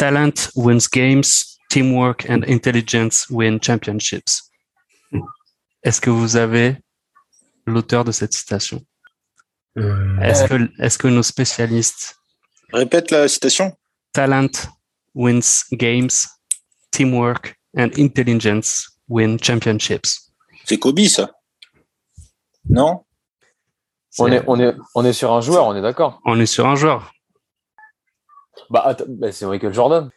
Talent wins games, teamwork and intelligence win championships. Est-ce que vous avez l'auteur de cette citation? Euh, Est-ce que, nos spécialistes Répète la citation. Talent wins games, teamwork and intelligence win championships. C'est Kobe, ça. Non? On est, on, est, on est sur un joueur, on est d'accord. On est sur un joueur. Bah, bah, c'est Michael Jordan.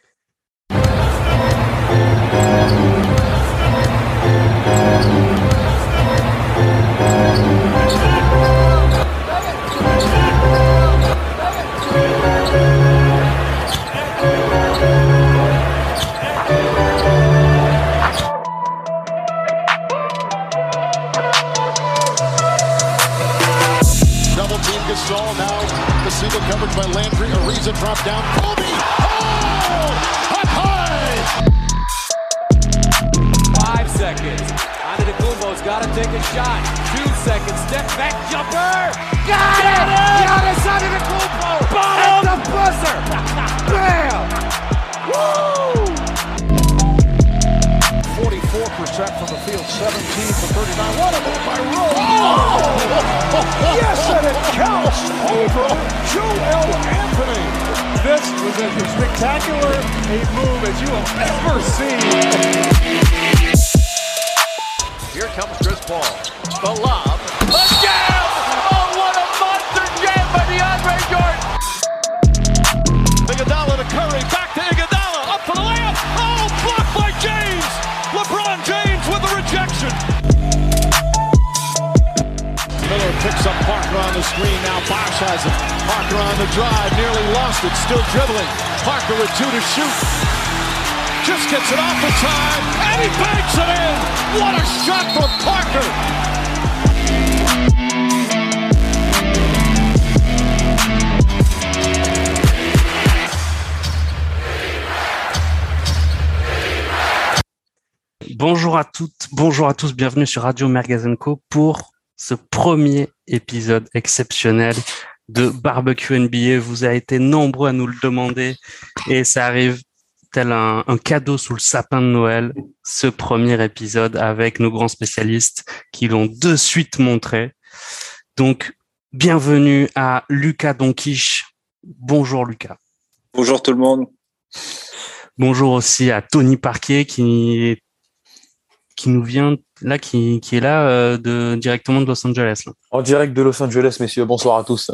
Double team Gasol now. The single coverage by Landry. Ariza drop down. Kobe. Oh! Up high. Five seconds. Antetokounmpo's got to take a shot. Two seconds. Step back jumper. Got it! Giannis Antetokounmpo. At the buzzer. Bam! Woo! 44% from the field. 17 for 39. What a move by Rose. Oh! Yes, and it counts over Joel Anthony. This was as spectacular a move as you will ever see. Here comes Chris Paul. The lob. Screen. Now Bosch has it. Parker on the drive. Nearly lost it. Still dribbling. Parker with two to shoot. Just gets it off the time. And he banks it in. What a shot from Parker. Bonjour à toutes, bonjour à tous, bienvenue sur Radio Mergazenco pour ce premier épisode exceptionnel de Barbecue NBA. Vous avez été nombreux à nous le demander et ça arrive tel un, un cadeau sous le sapin de Noël, ce premier épisode avec nos grands spécialistes qui l'ont de suite montré. Donc, bienvenue à Lucas Donquiche. Bonjour Lucas. Bonjour tout le monde. Bonjour aussi à Tony Parquet qui qui nous vient là, qui, qui est là euh, de directement de Los Angeles. là. En direct de Los Angeles, messieurs, bonsoir à tous.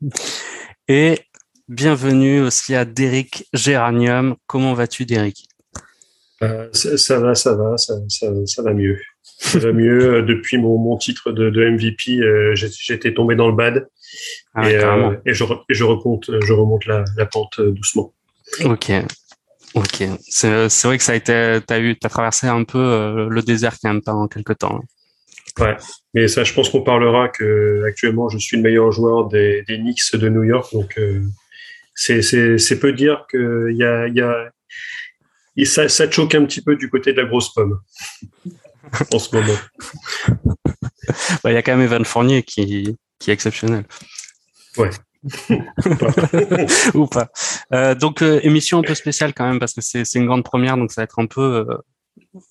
Et bienvenue aussi à Derek Géranium. Comment vas-tu, Derek euh, ça, ça va, ça va, ça, ça, ça va mieux. Ça va mieux. Euh, Depuis mon, mon titre de, de MVP, euh, j'ai- j'étais tombé dans le bad Ah, et, euh, et je, et je remonte, je remonte la, la pente doucement. Ok, ok. C'est vrai que ça a été, t'as eu, t'as traversé un peu euh, le désert quand même pendant quelques temps. Ouais. Mais ça, je pense qu'on parlera que actuellement, je suis le meilleur joueur des, des Knicks de New York. Donc, euh, c'est peu dire que y a, y a et ça, ça choque un petit peu du côté de la grosse pomme en ce moment. Bah, Il y a quand même Evan Fournier qui, qui est exceptionnel. Ouais. Ou pas. Euh, donc euh, émission un peu spéciale quand même parce que c'est une grande première donc ça va être un peu euh,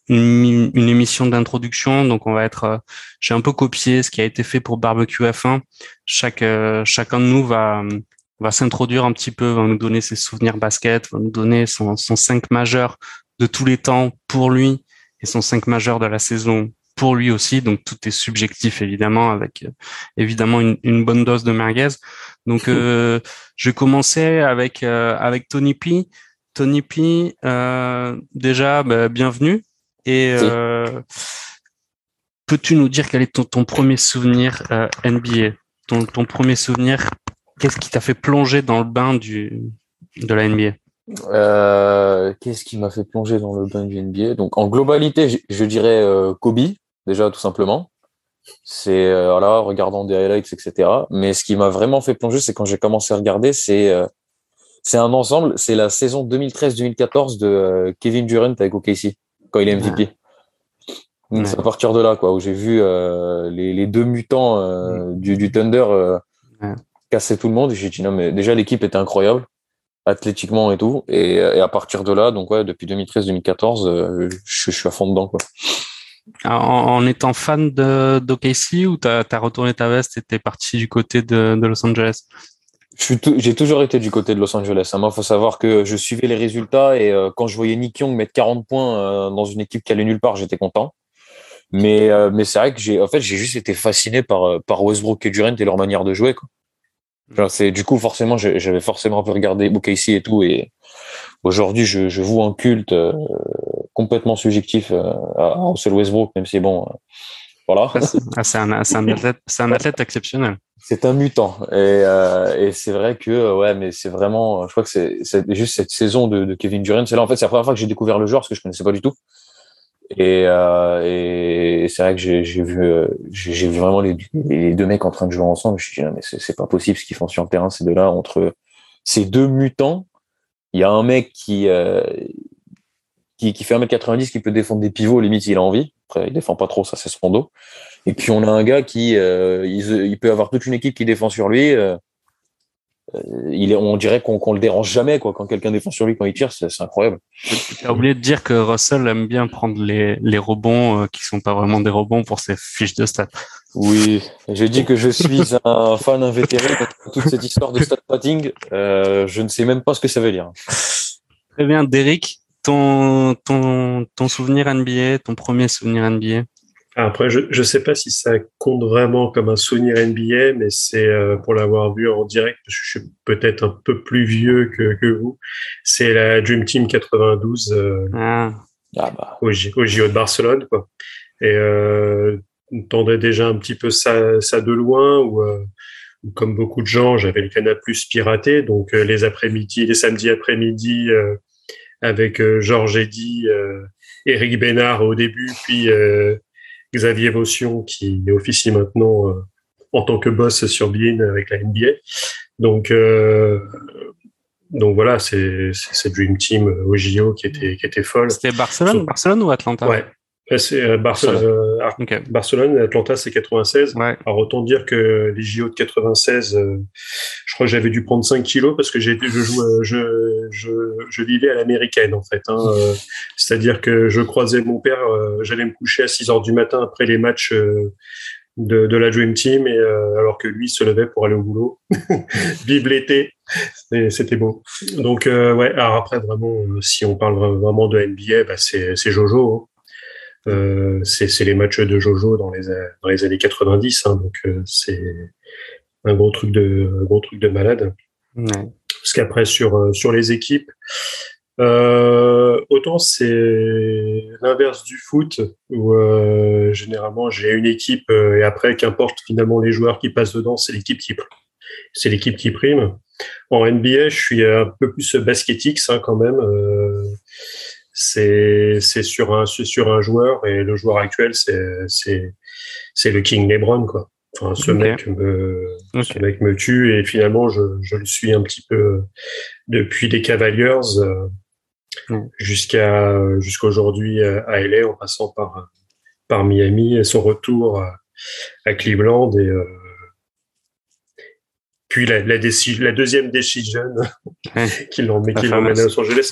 une, une émission d'introduction. Donc on va être euh, j'ai un peu copié ce qui a été fait pour barbecue F1 chaque euh, chacun de nous va va s'introduire un petit peu va nous donner ses souvenirs basket va nous donner son son 5 majeur de tous les temps pour lui et son 5 majeur de la saison pour lui aussi. Donc tout est subjectif évidemment avec euh, évidemment une, une bonne dose de merguez donc, euh, je vais commencer avec euh, avec Tony P. Tony P. euh, déjà, bah, bienvenue. Et euh, peux-tu nous dire quel est ton, ton premier souvenir euh, NBA ton, ton premier souvenir Qu'est-ce qui t'a fait plonger dans le bain du de la NBA Euh, Qu'est-ce qui m'a fait plonger dans le bain du NBA Donc, en globalité, je, je dirais euh, Kobe, déjà, tout simplement. C'est, euh, voilà, regardant des highlights, etc. Mais ce qui m'a vraiment fait plonger, c'est quand j'ai commencé à regarder, c'est euh, c'est un ensemble, c'est la saison 2013-2014 de euh, Kevin Durant avec OKC, quand il est MVP. Donc, C'est à partir de là, quoi, où j'ai vu euh, les, les deux mutants euh, du, du Thunder euh, Ouais. casser tout le monde. Et j'ai dit, non, mais déjà, l'équipe était incroyable. athlétiquement et tout. Et, et à partir de là, donc ouais, depuis 2013-2014, euh, je, je suis à fond dedans. Quoi. En, en étant fan de d'OKC ou t'as as retourné ta veste et t'es parti du côté de, de Los Angeles? J'ai toujours été du côté de Los Angeles. hein. Moi, faut savoir que je suivais les résultats et euh, quand je voyais Nick Young mettre 40 points euh, dans une équipe qui allait nulle part, j'étais content. Mais, euh, mais c'est vrai que j'ai en fait, j'ai juste été fasciné par, par Westbrook et Durant et leur manière de jouer. Quoi. Genre, c'est, du coup, forcément, j'avais forcément un peu regardé OKC et tout. Et aujourd'hui, je, je voue un culte complètement subjectif euh, à Russell Westbrook, même si bon, euh, voilà. Ah, c'est ah, c'est un, c'est un athlète, c'est un athlète exceptionnel. C'est un mutant. Et, euh, et c'est vrai que, euh, ouais, mais c'est vraiment, je crois que c'est c'est juste cette saison de, de Kevin Durant. C'est là, en fait, c'est la première fois que j'ai découvert le joueur parce que je connaissais pas du tout. Et, euh, et c'est vrai que j'ai j'ai vu, j'ai j'ai vu vraiment les, les deux mecs en train de jouer ensemble. Je me suis dit, non, mais c'est c'est pas possible ce qu'ils font sur le terrain, ces deux-là, entre ces deux mutants. Il y a un mec qui, euh, qui, qui fait 1m90, qui peut défendre des pivots, limite, il a envie. Après, il défend pas trop, ça, c'est son dos. Et puis, on a un gars qui, euh, il, il peut avoir toute une équipe qui défend sur lui. euh, euh, il est, on dirait qu'on qu'on le dérange jamais, quoi. Quand quelqu'un défend sur lui, quand il tire, c'est incroyable. T'as oublié de dire que Russell aime bien prendre les, les rebonds euh, qui sont pas vraiment des rebonds pour ses fiches de stats. Oui, je dis que je suis un fan invétéré de toute cette histoire de stat padding. Je ne sais même pas ce que ça veut dire. Très bien, Derek, ton, ton, ton souvenir NBA, ton premier souvenir NBA. Après, je ne sais pas si ça compte vraiment comme un souvenir NBA, mais c'est euh, pour l'avoir vu en direct, parce que je suis peut-être un peu plus vieux que, que vous. C'est la Dream Team 92 euh, Ah, Ah bah, au, au JO de Barcelone. Quoi. Et euh, on tendait déjà un petit peu ça, ça de loin, où, euh, où, comme beaucoup de gens, j'avais le Canal Plus piraté, donc euh, les après-midi, les samedis après-midi, euh, avec euh, Georges Eddy, euh, Eric Bénard au début, puis euh, Xavier Vaution qui officie maintenant euh, en tant que boss sur Bein avec la NBA. Donc, euh, donc voilà, c'est c'est cette Dream Team au JO qui était qui était folle. c'était Barcelone, Barcelone ou Atlanta? Ouais, c'est euh, Barcelone, euh. Barcelone, Atlanta, c'est 96. Ouais. Alors autant dire que les JO de 96, euh, je crois que j'avais dû prendre 5 kilos parce que j'ai été, je euh, je, je, je vivais à l'américaine en fait. Hein, euh, C'est-à-dire que je croisais mon père, euh, j'allais me coucher à 6 heures du matin après les matchs de, de la Dream Team, et euh, alors que lui se levait pour aller au boulot. Vive l'été, c'était beau. Donc euh, ouais, alors après vraiment, si on parle vraiment de NBA, bah, c'est c'est Jojo. hein. Euh, c'est les matchs de Jojo dans les dans les années 90, hein, donc euh, c'est un gros truc de un gros truc de malade. Ouais. Parce qu'après sur euh, sur les équipes, euh, autant c'est l'inverse du foot où euh, généralement j'ai une équipe euh, et après qu'importe finalement les joueurs qui passent dedans, c'est l'équipe qui c'est l'équipe qui prime. En NBA, je suis un peu plus basketix hein, quand même. Euh, c'est c'est sur un c'est sur un joueur et le joueur actuel c'est c'est c'est le King LeBron quoi. Enfin ce mec me ce mec me tue et finalement je je le suis un petit peu depuis les Cavaliers euh, Mm. jusqu'à jusqu'aujourd'hui à à LA en passant par par Miami et son retour à, à Cleveland et euh, puis la, la, déci- la deuxième décision qui l'emmène à. Los Angeles.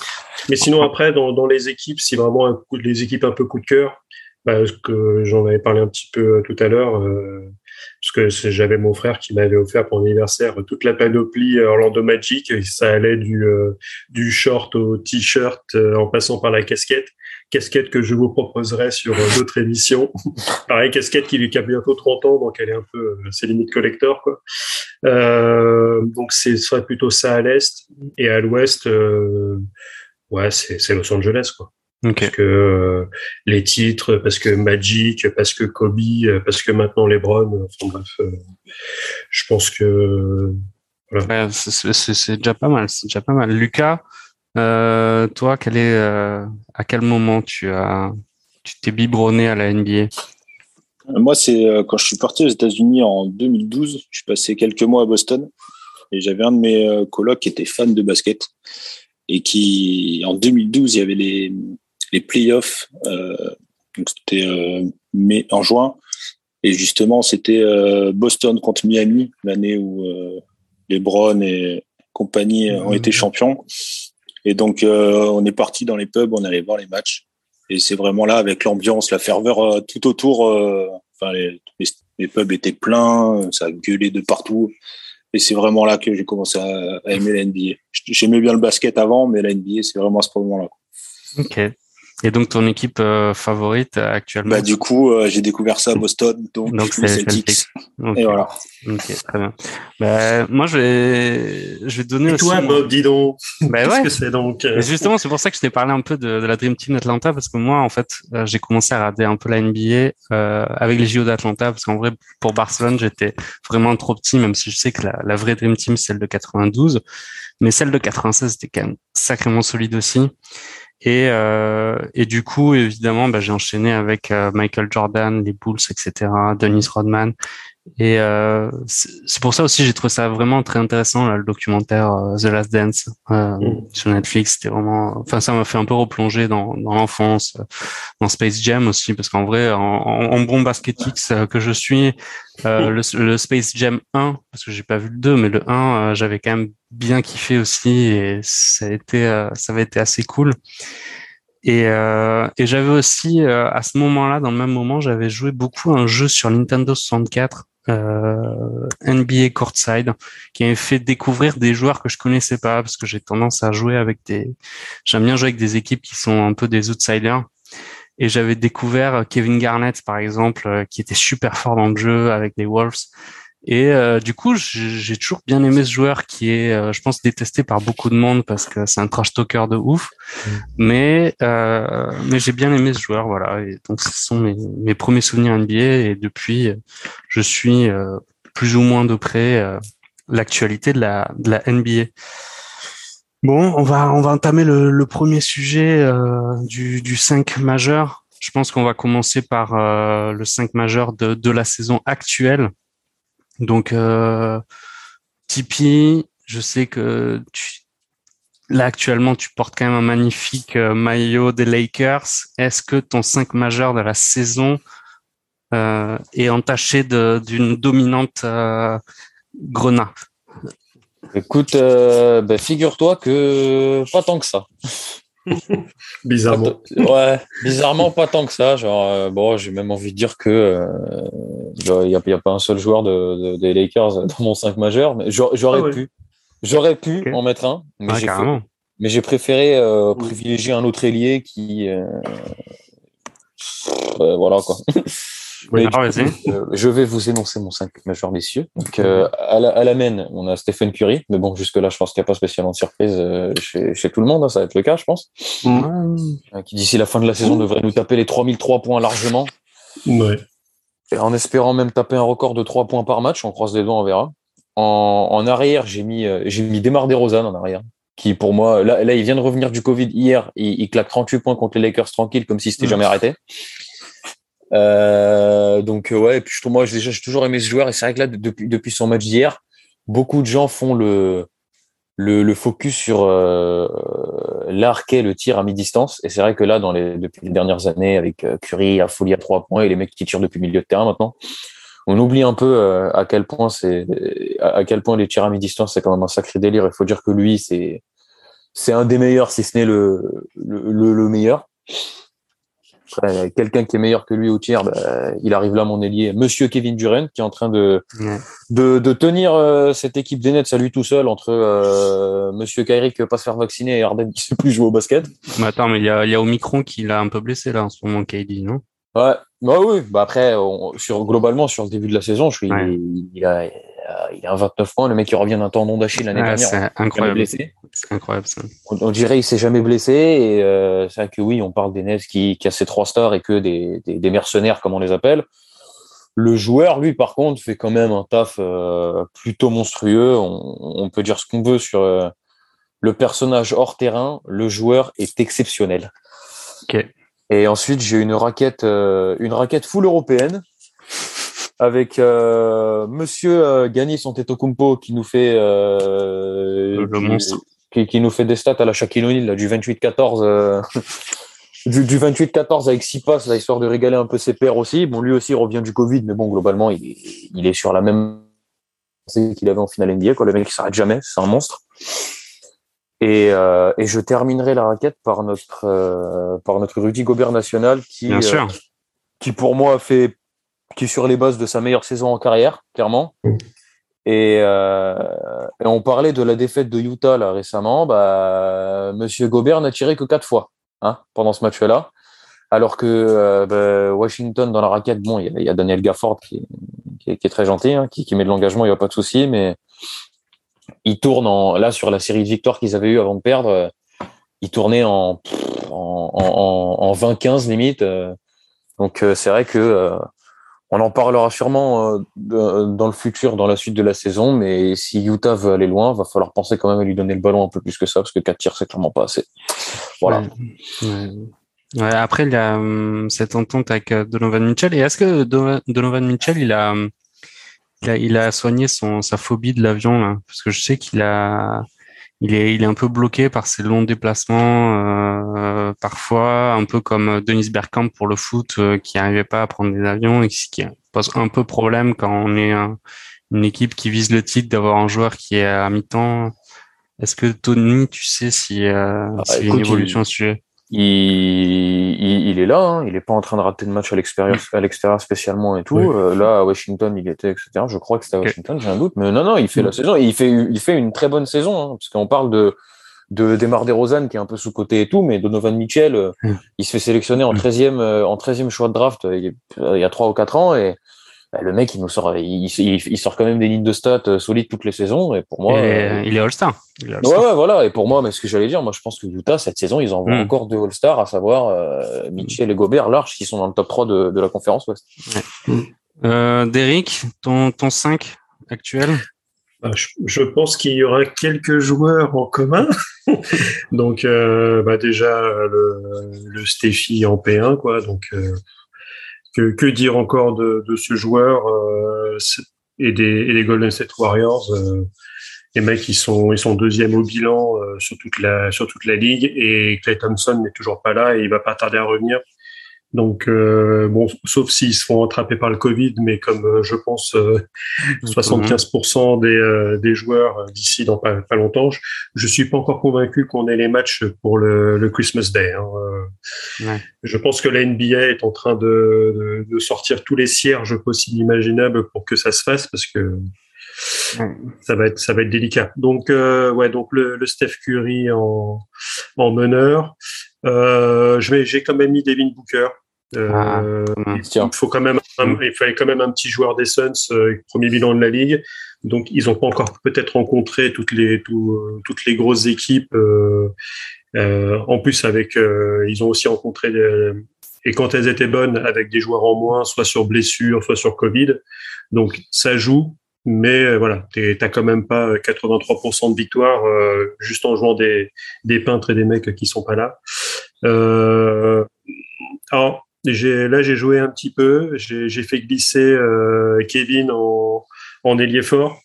Mais sinon après dans, dans les équipes, si vraiment un coup, les équipes un peu coup de cœur, bah, ce que j'en avais parlé un petit peu euh, tout à l'heure, euh, parce que c'est- j'avais mon frère qui m'avait offert pour mon anniversaire toute la panoplie Orlando Magic, et ça allait du euh, du short au t-shirt euh, en passant par la casquette, casquette que je vous proposerai sur euh, d'autres émissions. Pareil, casquette qui lui a bientôt 30 ans, donc elle est un peu, euh, c'est limite collector quoi. Euh, donc c'est ce serait plutôt ça à l'est et à l'ouest, euh, ouais c'est Los Angeles quoi Parce que euh, les titres, parce que Magic, parce que Kobe, euh, parce que maintenant LeBron. euh, Enfin bref, euh, je pense que Ouais, c'est- déjà pas mal. C'est déjà pas mal. Lucas, euh, toi, quel est, euh, à quel moment tu as, tu t'es biberonné à la NBA? Moi, c'est quand je suis parti aux États-Unis en 2012. Je suis passé quelques mois à Boston et j'avais un de mes colocs qui était fan de basket et qui, en 2012, il y avait les, les playoffs. Euh, donc c'était euh, mai, en juin. Et justement, c'était euh, Boston contre Miami, l'année où euh, LeBron et compagnie ont été champions. Et donc, on est parti dans les pubs, on allait voir les matchs. Et c'est vraiment là, avec l'ambiance, la ferveur tout autour. enfin, les, les, pubs étaient pleins, ça gueulait de partout. Et c'est vraiment là que j'ai commencé à, aimer la NBA. J'aimais bien le basket avant, mais la NBA, c'est vraiment à ce moment-là. Ok. Et donc ton équipe euh, favorite euh, actuellement? Bah du coup, euh, j'ai découvert ça à Boston, donc, donc c'est Celtics. Et voilà. Ok, très bien. Bah, moi, je vais, je vais donner Et aussi. toi, Bob, dis donc. Bah Qu'est-ce ouais. que c'est donc Et justement, c'est pour ça que je t'ai parlé un peu de, de la Dream Team d'Atlanta parce que moi, en fait, euh, j'ai commencé à regarder un peu la NBA euh, avec les JO d'Atlanta parce qu'en vrai, pour Barcelone, j'étais vraiment trop petit, même si je sais que la, la vraie Dream Team, c'est celle de 92, mais celle de 96 était quand même sacrément solide aussi. Et, euh, et du coup, évidemment, bah, j'ai enchaîné avec euh, Michael Jordan, les Bulls, etc., Dennis Rodman. Et euh, c'est pour ça aussi j'ai trouvé ça vraiment très intéressant là, le documentaire euh, The Last Dance euh, Mm. sur Netflix. C'était vraiment, enfin ça m'a fait un peu replonger dans, dans l'enfance, euh, dans Space Jam aussi parce qu'en vrai, en, en, en bon basketix euh, que je suis, euh, le, le Space Jam 1 parce que j'ai pas vu le 2, mais le 1 euh, j'avais quand même bien kiffé aussi et ça a été, ça avait été assez cool. Et, euh, et j'avais aussi, euh, à ce moment-là, dans le même moment, j'avais joué beaucoup à un jeu sur Nintendo 64, euh, NBA Courtside, qui m'avait fait découvrir des joueurs que je connaissais pas, parce que j'ai tendance à jouer avec des... J'aime bien jouer avec des équipes qui sont un peu des outsiders. Et j'avais découvert Kevin Garnett, par exemple, euh, qui était super fort dans le jeu avec les Wolves. Et euh, du coup, j'ai toujours bien aimé ce joueur qui est, euh, je pense, détesté par beaucoup de monde parce que c'est un trash talker de ouf. Mais euh, mais j'ai bien aimé ce joueur, voilà. Et donc, ce sont mes, mes premiers souvenirs NBA. Et depuis, je suis euh, plus ou moins de près euh, l'actualité de la de la NBA. Bon, on va on va entamer le, le premier sujet euh, du du 5 majeur. Je pense qu'on va commencer par euh, le 5 majeur de de la saison actuelle. Donc, euh, Tipeee, je sais que là actuellement tu portes quand même un magnifique euh, maillot des Lakers. Est-ce que ton 5 majeur de la saison euh, est entaché d'une dominante euh, grenat? Écoute, bah, figure-toi que pas tant que ça. Bizarrement. Ouais, bizarrement pas tant que ça. Genre, euh, bon, j'ai même envie de dire que euh, il n'y a, y a, pas un seul joueur de, de, des Lakers dans mon 5 majeur, mais j'aurais Ah ouais. pu, j'aurais pu en mettre un, mais j'ai carrément. fait- mais j'ai préféré euh, privilégier un autre ailier qui, euh, euh, voilà quoi. Oui, coup, euh, je vais vous énoncer mon 5 majeur, messieurs. Donc, euh, à, la, à la main, on a Stephen Curry, mais bon, jusque-là, je pense qu'il n'y a pas spécialement de surprise euh, chez, chez tout le monde, hein, ça va être le cas, je pense. Euh, Qui d'ici la fin de la saison devrait nous taper les 3003 points largement. Ouais. Et en espérant même taper un record de 3 points par match, on croise les doigts, on verra. En, en arrière, j'ai mis, euh, j'ai mis Demar DeRozan en arrière, qui pour moi, là, là, il vient de revenir du Covid hier, il, il claque 38 points contre les Lakers tranquille, comme si c'était jamais arrêté. Euh, donc euh, ouais, et puis je moi j'ai toujours aimé ce joueur et c'est vrai que là de- depuis depuis son match d'hier, beaucoup de gens font le le, le focus sur euh, l'arc et le tir à mi-distance et c'est vrai que là dans les depuis les dernières années avec euh, Curry, la folie à trois points et les mecs qui tirent depuis milieu de terrain maintenant, on oublie un peu euh, à quel point c'est à à quel point les tirs à mi-distance c'est quand même un sacré délire. Il faut dire que lui c'est c'est un des meilleurs si ce n'est le, le, le meilleur. Après, quelqu'un qui est meilleur que lui au tir, bah, il arrive là, mon ailier, Monsieur Kevin Durant, qui est en train de, Ouais. de, de tenir euh, cette équipe des Nets à lui tout seul entre euh, Monsieur Kyrie qui veut pas se faire vacciner et Harden qui sait plus jouer au basket. Mais attends, mais il y a, il y a Omicron qui l'a un peu blessé là en ce moment, KD, non? Ouais, bah oui. Bah après, on- sur globalement sur le début de la saison, je suis, Ouais. il, il a, il a 29 points. Le mec qui revient d'un tendon d'Achille l'année dernière, C'est incroyable. C'est incroyable ça. On, on dirait il s'est jamais blessé et euh, c'est vrai que oui, on parle des Nets qui, qui a ses trois stars et que des, des, des mercenaires comme on les appelle. Le joueur, lui, par contre, fait quand même un taf euh, plutôt monstrueux. On, on peut dire ce qu'on veut sur euh, le personnage hors terrain. Le joueur est exceptionnel. Ok. Et ensuite, j'ai une raquette, euh, une raquette full européenne avec euh, Monsieur euh, Giannis Antetokounmpo qui nous fait euh, Le- monstre. qui, qui nous fait des stats à la Shaquille O'Neal du 28-14 euh, du, du 28-14 avec 6 passes là, histoire de régaler un peu ses pairs aussi. Bon, lui aussi revient du Covid, mais bon globalement il est, il est sur la même qu'il avait en finale NBA. Quoi. Le mec, il s'arrête jamais, c'est un monstre. Et, euh, et je terminerai la raquette par notre, par notre Rudy Gobert national qui, Bien sûr. qui pour moi fait, qui est sur les bases de sa meilleure saison en carrière, clairement. Et, euh, on parlait de la défaite de Utah récemment. Bah, Monsieur Gobert n'a tiré que quatre fois hein, pendant ce match-là. Alors que euh, bah, Washington dans la raquette, bon, il y a- Daniel Gafford qui, est, très gentil, hein, qui, met de l'engagement, il n'y a pas de souci, mais il tourne en là sur la série de victoires qu'ils avaient eu avant de perdre, il tournait en en, en, en 20-15 limite. euh. donc c'est vrai que on en parlera sûrement euh, de- dans le futur, dans la suite de la saison, mais si Utah veut aller loin, va falloir penser quand même à lui donner le ballon un peu plus que ça, parce que 4 tirs, c'est clairement pas assez. Voilà. Après, il y a hum, cette entente avec euh, Donovan Mitchell. Et est-ce que Donovan Mitchell, il a, hum, il a, il a soigné son, sa phobie de l'avion? Parce que je sais qu'il a, il est, il est un peu bloqué par ses longs déplacements, euh, parfois, un peu comme Denis Bergkamp pour le foot, euh, qui n'arrivait pas à prendre des avions et qui, pose un peu problème quand on est un- une équipe qui vise le titre d'avoir un joueur qui est à mi-temps. Est-ce que Tony, tu sais si, euh, s'il y a une écoute, il- évolution à ce sujet? Il, il, il est là, hein, il est pas en train de rater de match à l'extérieur, à l'extérieur spécialement et tout. Oui. Euh, là, à Washington, il était, etc. Je crois que c'était à. Washington, j'ai un doute, mais non, non, il fait Mm. la saison, et il fait, il fait une très bonne saison, hein, parce qu'on parle de, de Demar DeRozan qui est un peu sous côté et tout, mais Donovan Mitchell, euh, Mm. il se fait sélectionner en Mm. 13e, euh, en 13e choix de draft euh, il, y a- il y a trois ou quatre ans et bah, le mec, il nous sort, il, il, il sort quand même des lignes de stats euh, solides toutes les saisons et pour moi, Et, euh, il est All-Star. Est Ouais, ouais, voilà. Et pour moi, mais ce que j'allais dire, moi, je pense que Utah, cette saison, ils envoient Mm. encore deux All-Stars, à savoir euh, Mitchell et Gobert, large, qui sont dans le top 3 de, de la conférence Ouest. Euh, Derek, ton, ton 5 actuel? Bah, je, je pense qu'il y aura quelques joueurs en commun. donc, euh, bah, déjà, le, le Steffi en P1, quoi. Donc, euh, que, que dire encore de, de ce joueur euh, et, des, et des Golden State Warriors euh, Les mecs, ils sont, ils sont deuxième au bilan euh, sur, toute la, sur toute la ligue et Clay Thompson n'est toujours pas là et il va pas tarder à revenir. Donc, euh, bon, sauf s'ils se font attraper par le Covid, mais comme euh, je pense euh, 75% des, euh, des joueurs euh, d'ici dans pas, pas longtemps, je, je suis pas encore convaincu qu'on ait les matchs pour le, le Christmas Day. hein. Euh, Ouais. Je pense que la NBA est en train de, de, de sortir tous les cierges possibles imaginables pour que ça se fasse parce que ça va être ça va être délicat. Donc euh, ouais, donc le, le Steph Curry en, en meneur. Euh, je vais j'ai quand même mis Devin Booker. Euh, Ah, il faut quand même un, il fallait quand même un petit joueur des Suns, euh, premier bilan de la ligue. Donc ils ont pas encore peut-être rencontré toutes les tout, euh, toutes les grosses équipes. euh, euh, en plus avec euh, ils ont aussi rencontré des- et quand elles étaient bonnes avec des joueurs en moins, soit sur blessure, soit sur Covid. Donc ça joue, mais voilà, t'as quand même pas 83% de victoire euh, juste en jouant des des peintres et des mecs qui sont pas là. Euh, alors là j'ai joué un petit peu, j'ai fait glisser euh, Kevin en en ailier fort,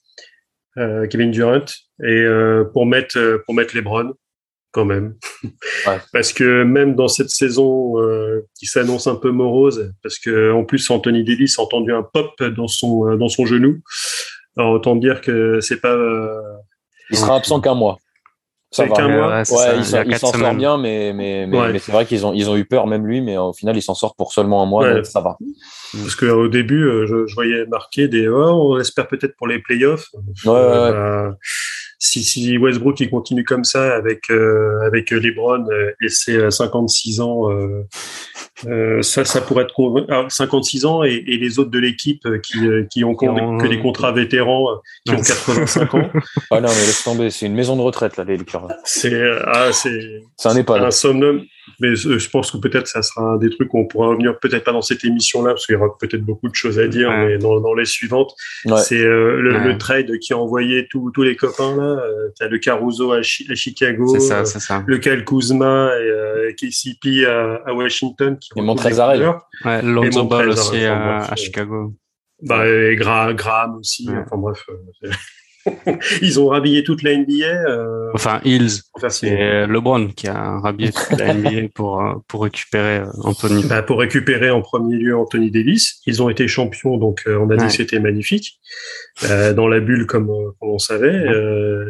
euh, Kevin Durant, et euh, pour mettre pour mettre LeBron quand même, Ouais. parce que même dans cette saison euh, qui s'annonce un peu morose, parce que en plus Anthony Davis a entendu un pop dans son euh, dans son genou, alors autant dire que c'est pas euh, Il sera absent qu'un mois. Ça C'est va. mois ouais, c'est Ouais, ça, il il y s'en a il quatre s'en sort semaines. bien, mais, mais, mais, Ouais. mais c'est vrai qu'ils ont, ils ont eu peur, même lui, mais au final, il s'en sort pour seulement un mois, Ouais. donc ça va. Parce qu'au début, euh, je, je voyais marquer des oh, on espère peut-être pour les playoffs. Ouais, ouais, ouais. bah, si, si Westbrook il continue comme ça avec euh, avec LeBron euh, et ses euh, 56 ans, euh, euh, ça ça pourrait être con- ah, 56 ans et, et les autres de l'équipe euh, qui euh, qui ont, Qui ont- que des contrats vétérans euh, qui ont Ouais. 85 ans, Ah non, mais laisse tomber, c'est une maison de retraite, là, les Lakers. c'est euh, ah c'est C'est un EHPAD. un somnum. Mais euh, je pense que peut-être ça sera un des trucs qu'on pourra revenir, peut-être pas dans cette émission-là, parce qu'il y aura peut-être beaucoup de choses à dire, Ouais. mais dans, dans les suivantes, Ouais. c'est euh, le, Ouais. le trade qui a envoyé tous tous les copains là. Euh, T'as le Caruso à, Chi- à Chicago, C'est ça, euh, c'est ça. le Cal Kuzma et euh, KCP à, à Washington. Qui Et couleurs. Ouais, Lonzo Ball aussi enfin, à, bref, à Chicago. Bah, et Gra- Graham aussi. Ouais. Enfin bref, euh, Ils ont rhabillé toute la NBA. Euh... Enfin, Hills. c'est LeBron qui a rhabillé toute la NBA pour, euh, pour récupérer euh, Anthony. Bah, pour récupérer en premier lieu Anthony Davis. Ils ont été champions, donc euh, on a dit que c'était magnifique. Euh, dans la bulle, comme, comme on savait.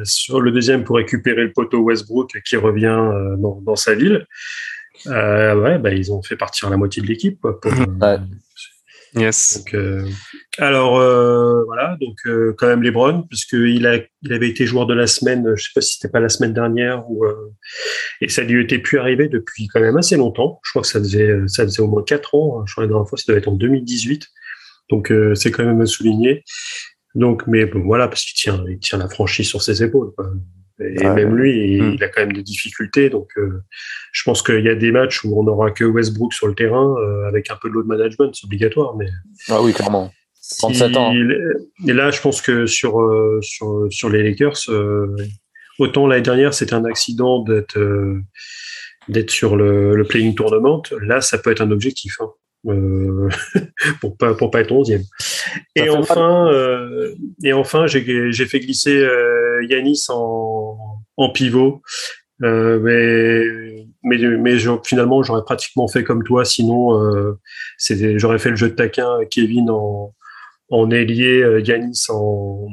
sur le deuxième, pour récupérer le poteau Westbrook qui revient dans, dans, sa ville. ouais, bah, ils ont fait partir la moitié de l'équipe. Pour, ouais. Yes. Donc, euh, alors euh, voilà, donc euh, quand même LeBron, puisqu'il a, il avait été joueur de la semaine, je sais pas si c'était pas la semaine dernière ou et ça lui était plus arrivé depuis quand même assez longtemps. Je crois que ça faisait ça faisait au moins quatre ans. Hein. Je crois la dernière fois, ça devait être en 2018. Donc c'est quand même à souligner. Donc mais bon, voilà, parce qu'il tient il tient la franchise sur ses épaules. Quoi. Et même lui, hmm. il, a quand même des difficultés. Donc, euh, je pense qu'il y a des matchs où on n'aura que Westbrook sur le terrain euh, avec un peu de load management, c'est obligatoire. Mais ah oui, clairement. 37 ans. Et là, je pense que sur euh, sur sur les Lakers, autant l'année dernière c'était un accident d'être d'être sur le, le playing tournament. Là, ça peut être un objectif. Hein. Euh, pour pas pour pas être onzième. Et enfin, euh, et enfin, j'ai j'ai fait glisser euh, Yanis en, en pivot, euh, mais mais mais finalement j'aurais pratiquement fait comme toi. Sinon, euh, j'aurais fait le jeu de taquin Kevin en en ailier, Yanis en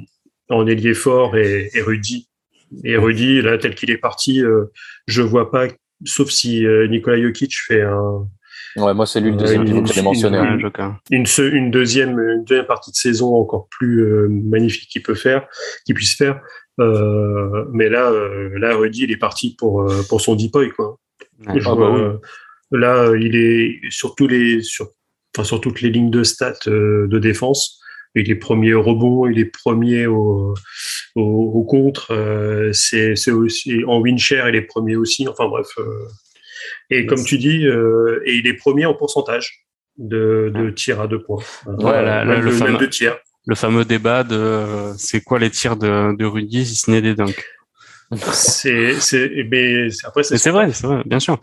en ailier fort et, et Rudy. Et Rudy, là, tel qu'il est parti, je vois pas, sauf si Nikola Jokic fait un Ouais, moi, c'est lui le deuxième pivot que j'ai mentionné. Une, une, deuxième, une deuxième partie de saison encore plus euh, magnifique qu'il peut faire, qu'il puisse faire. Euh, mais là, euh, là, Rudy, il est parti pour, euh, pour son deep quoi. Ah, bah là, il est sur tous les, sur, enfin, sur toutes les lignes de stats de défense. Il est premier au rebond, il est premier au, au, au contre. c'est, c'est aussi en win share, il est premier aussi. Enfin bref, et comme tu dis, euh, et il est premier en pourcentage de, de tirs à deux points. Voilà, le, fameux, le fameux débat de euh, c'est quoi les tirs de, de Rudy si ce n'est des dunks? c'est c'est mais après c'est vrai c'est vrai bien sûr.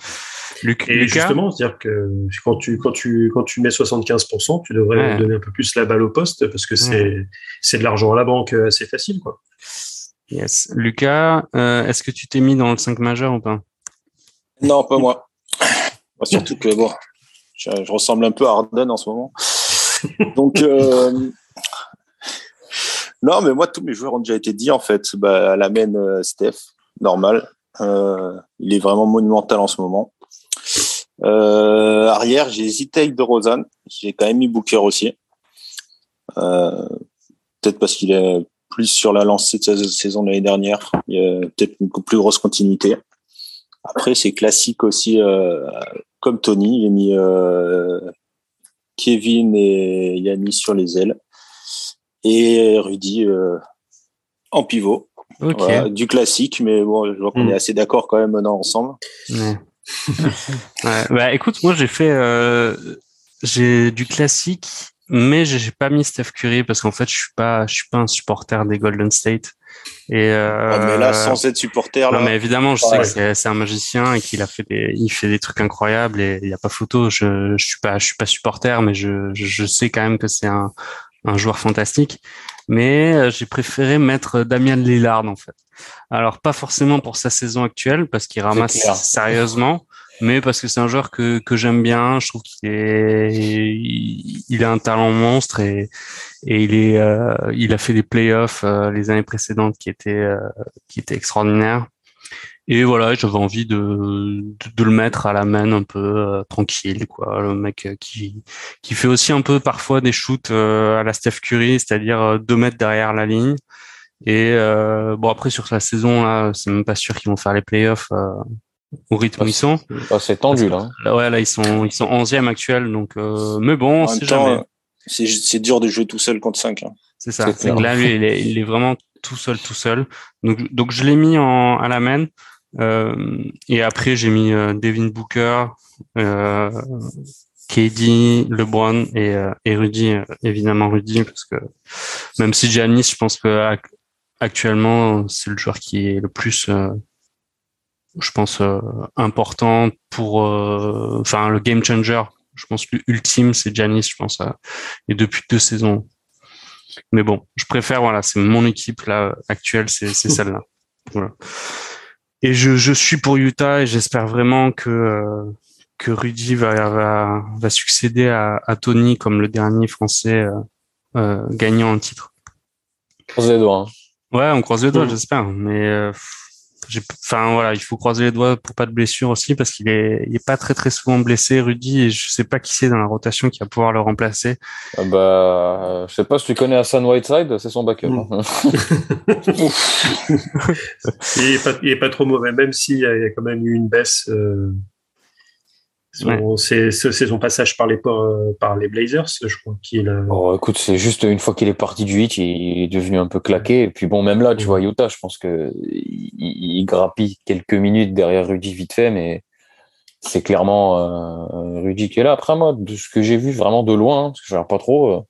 Luc, et justement c'est à dire que quand tu quand tu quand tu mets 75% tu devrais donner un peu plus la balle au poste parce que c'est c'est de l'argent à la banque assez facile quoi. Yes. Lucas euh, est-ce que tu t'es mis dans le 5 majeur ou pas? Non, pas moi. Surtout que bon, je, ressemble un peu à Arden en ce moment. Donc, euh, non, mais moi, tous mes joueurs ont déjà été dit en fait. Bah, à la main, euh, Steph, normal. Euh, il est vraiment monumental en ce moment. arrière, j'ai hésité avec de Rosanne. J'ai quand même mis Booker aussi. peut-être parce qu'il est plus sur la lancée de sa saison de l'année dernière. Il y a peut-être une plus grosse continuité. Après, c'est classique aussi, euh, comme Tony, il a mis euh, Kevin et Yannis sur les ailes et Rudy euh, en pivot. du classique, mais bon, je vois qu'on hmm. est assez d'accord quand même maintenant ensemble. Ouais. Bah, écoute, moi j'ai fait j'ai du classique, mais j'ai pas mis Steph Curry parce qu'en fait je suis pas je suis pas un supporter des Golden State. Et euh, mais là, sans être supporter, non, mais évidemment, je sais que c'est un magicien et qu'il a fait des, il fait des trucs incroyables et il n'y a pas photo. Je, je suis pas, je suis pas supporter, mais je, je, sais quand même que c'est un, un joueur fantastique. Mais euh, j'ai préféré mettre Damien Lillard en fait. Alors pas forcément pour sa saison actuelle parce qu'il ramasse sérieusement, mais parce que c'est un joueur que, que j'aime bien. Je trouve qu'il est, il, a un talent monstre et, et il est, euh, il a fait des playoffs euh, les années précédentes qui étaient, euh, qui étaient extraordinaires. Et voilà, j'avais envie de, de, le mettre à la main un peu tranquille, quoi. Le mec qui, qui fait aussi un peu parfois des shoots à la Steph Curry, c'est-à-dire deux mètres derrière la ligne. Et bon après sur sa saison là, c'est même pas sûr qu'ils vont faire les playoffs au rythme où ils sont. Ah, c'est tendu là. Hein. Ouais, là ils sont ils sont 11e actuel donc euh, mais bon, c'est jamais. C'est dur de jouer tout seul contre 5 hein. C'est ça. C'est là lui il est, il est, vraiment tout seul tout seul. Donc donc je l'ai mis en à la main euh, et après j'ai mis euh, Devin Booker euh, KD, LeBron et, euh, et Rudy, euh, évidemment Rudy, parce que même si Giannis, je pense que actuellement c'est le joueur qui est le plus je pense, euh, important pour, euh, enfin, le game changer. Je pense que l'ultime, c'est Janis, je pense, et depuis deux saisons. Mais bon, je préfère, voilà, c'est mon équipe là actuelle, c'est celle-là. Voilà. Et je, je suis pour Utah et j'espère vraiment que euh, que Rudy va, va, va succéder à, à, Tony comme le dernier Français euh, euh, gagnant un titre. Croise les doigts. Hein. Ouais, on croise les doigts, j'espère. Mais euh, enfin voilà, il faut croiser les doigts pour pas de blessure aussi parce qu'il est, il est pas très très souvent blessé, Rudy, et je sais pas qui c'est dans la rotation qui va pouvoir le remplacer. Ah bah, je sais pas si tu connais Hassan Whiteside, c'est son backup. Mm. il, est pas, il est pas trop mauvais, même s'il y, a quand même eu une baisse. Euh c'est son passage par les, par les Blazers, je crois. qu'il a... oh, écoute, c'est juste une fois qu'il est parti du 8, il est devenu un peu claqué. Et puis bon, même là, tu vois, Utah, je pense que il, grappille quelques minutes derrière Rudy vite fait, mais c'est clairement euh, Rudy qui est là. Après, moi, de ce que j'ai vu vraiment de loin, parce que je regarde pas trop, euh,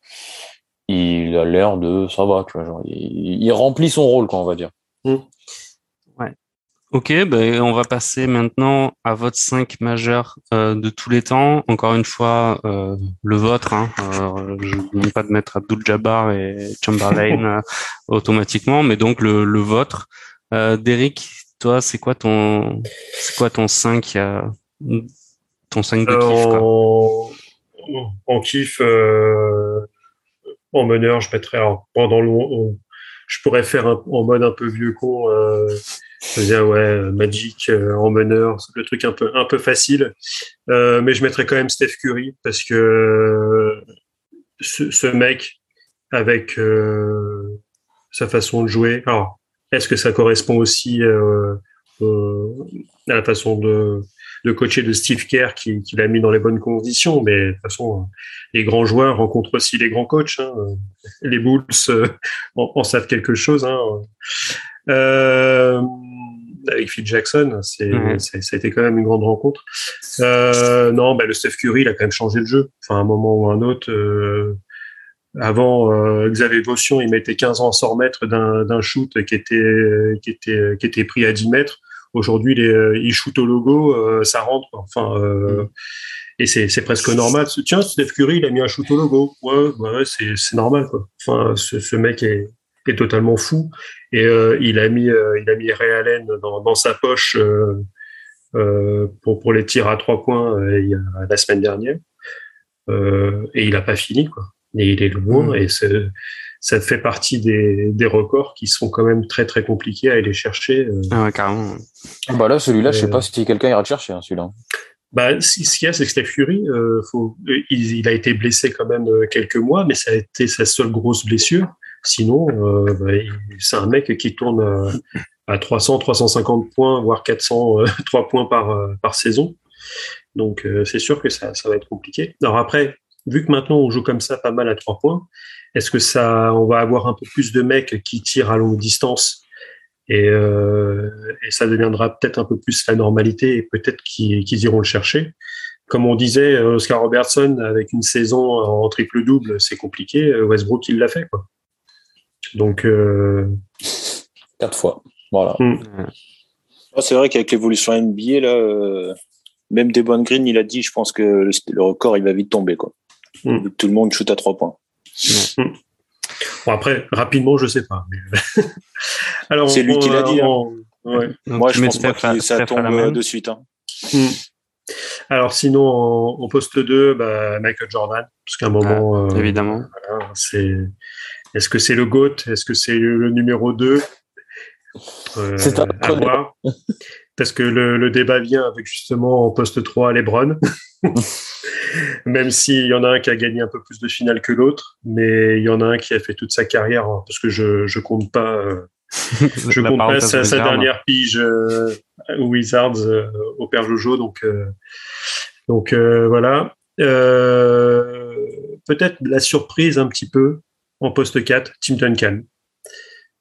il a l'air de ça va, tu vois, genre, il, remplit son rôle, quoi, on va dire. Mmh. Ok, ben on va passer maintenant à votre 5 majeur euh, de tous les temps. Encore une fois, euh, le vôtre. Hein. Euh, je ne demande pas de mettre Abdul Jabbar et Chamberlain euh, automatiquement, mais donc le, le vôtre. Euh, Derek, toi, c'est quoi ton c'est quoi ton 5 ton 5 de kiff quoi? En, kiff, en meneur, je mettrais pendant le, je pourrais faire en mode un peu vieux con disais ouais Magic euh, en meneur, le truc un peu un peu facile. Euh, mais je mettrais quand même Steph Curry parce que euh, ce, mec avec euh, sa façon de jouer. Alors est-ce que ça correspond aussi euh, à la façon de de coacher de Steve Kerr qui, qui l'a mis dans les bonnes conditions? Mais de toute façon, les grands joueurs rencontrent aussi les grands coachs. Hein. Les Bulls en, en, savent quelque chose. Hein. Euh, avec Phil Jackson, c'est, ça a été quand même une grande rencontre. Euh, non, bah, le Steph Curry, il a quand même changé le jeu. Enfin, à un moment ou un autre. Euh, avant, euh, Xavier Votion, il mettait 15 ans à s'en remettre d'un, shoot qui était, qui était, qui était pris à 10 mètres. Aujourd'hui, il, shoot au logo, ça rentre. Enfin, et c'est, c'est presque normal. Tiens, Steph Curry, il a mis un shoot au logo. Ouais, ouais c'est, c'est normal. Quoi. Enfin, ce, ce mec est, est totalement fou. Et euh, il a mis, euh, il a mis Ray Allen dans, dans sa poche euh, pour, pour les tirs à trois points la semaine dernière. et il n'a pas fini, quoi. Et il est loin. Mmh. Et ça fait partie des, des records qui sont quand même très très compliqués à aller chercher. Ah ouais, carrément. Bah là, celui-là, je sais pas si quelqu'un ira le chercher, hein, celui-là. Bah, ce qu'il y a, c'est que Steph Fury, euh, faut, il, il, a été blessé quand même quelques mois, mais ça a été sa seule grosse blessure. Sinon, euh, bah, c'est un mec qui tourne euh, à 300, 350 points, voire 403 euh, points par, saison. Donc, c'est sûr que ça, va être compliqué. Alors après, vu que maintenant on joue comme ça pas mal à trois points, est-ce que ça, on va avoir un peu plus de mecs qui tirent à longue distance et, ça deviendra peut-être un peu plus la normalité et peut-être qu'ils iront le chercher? Comme on disait, Oscar Robertson avec une saison en triple double, c'est compliqué. Westbrook il l'a fait. Donc, euh... quatre fois. Voilà. Mm. C'est vrai qu'avec l'évolution NBA, là, euh, même Devon Green, il a dit, je pense que le, record, il va vite tomber. Quoi. Mm. Tout le monde shoot à trois points. Mm. Bon, après, rapidement, je sais pas. Alors, c'est lui qui l'a dit. Hein. Ouais. Moi, je pense pas que ça tombe de suite. Hein. Alors sinon, en, poste 2, bah, Michael Jordan, parce qu'à un moment, ah, euh, évidemment, voilà, c'est est-ce que c'est le GOAT? Est-ce que c'est le, numéro 2 euh, C'est à, voir. Parce que le, le, débat vient avec justement en poste 3 Lebron. Même s'il y en a un qui a gagné un peu plus de finales que l'autre, mais il y en a un qui a fait toute sa carrière, hein, parce que je je compte pas, euh, je compte pas sa, sa, dernière pige euh, Wizards euh, au Père Jojo, donc euh, donc euh, voilà. Peut-être la surprise un petit peu, en poste 4, Tim Duncan.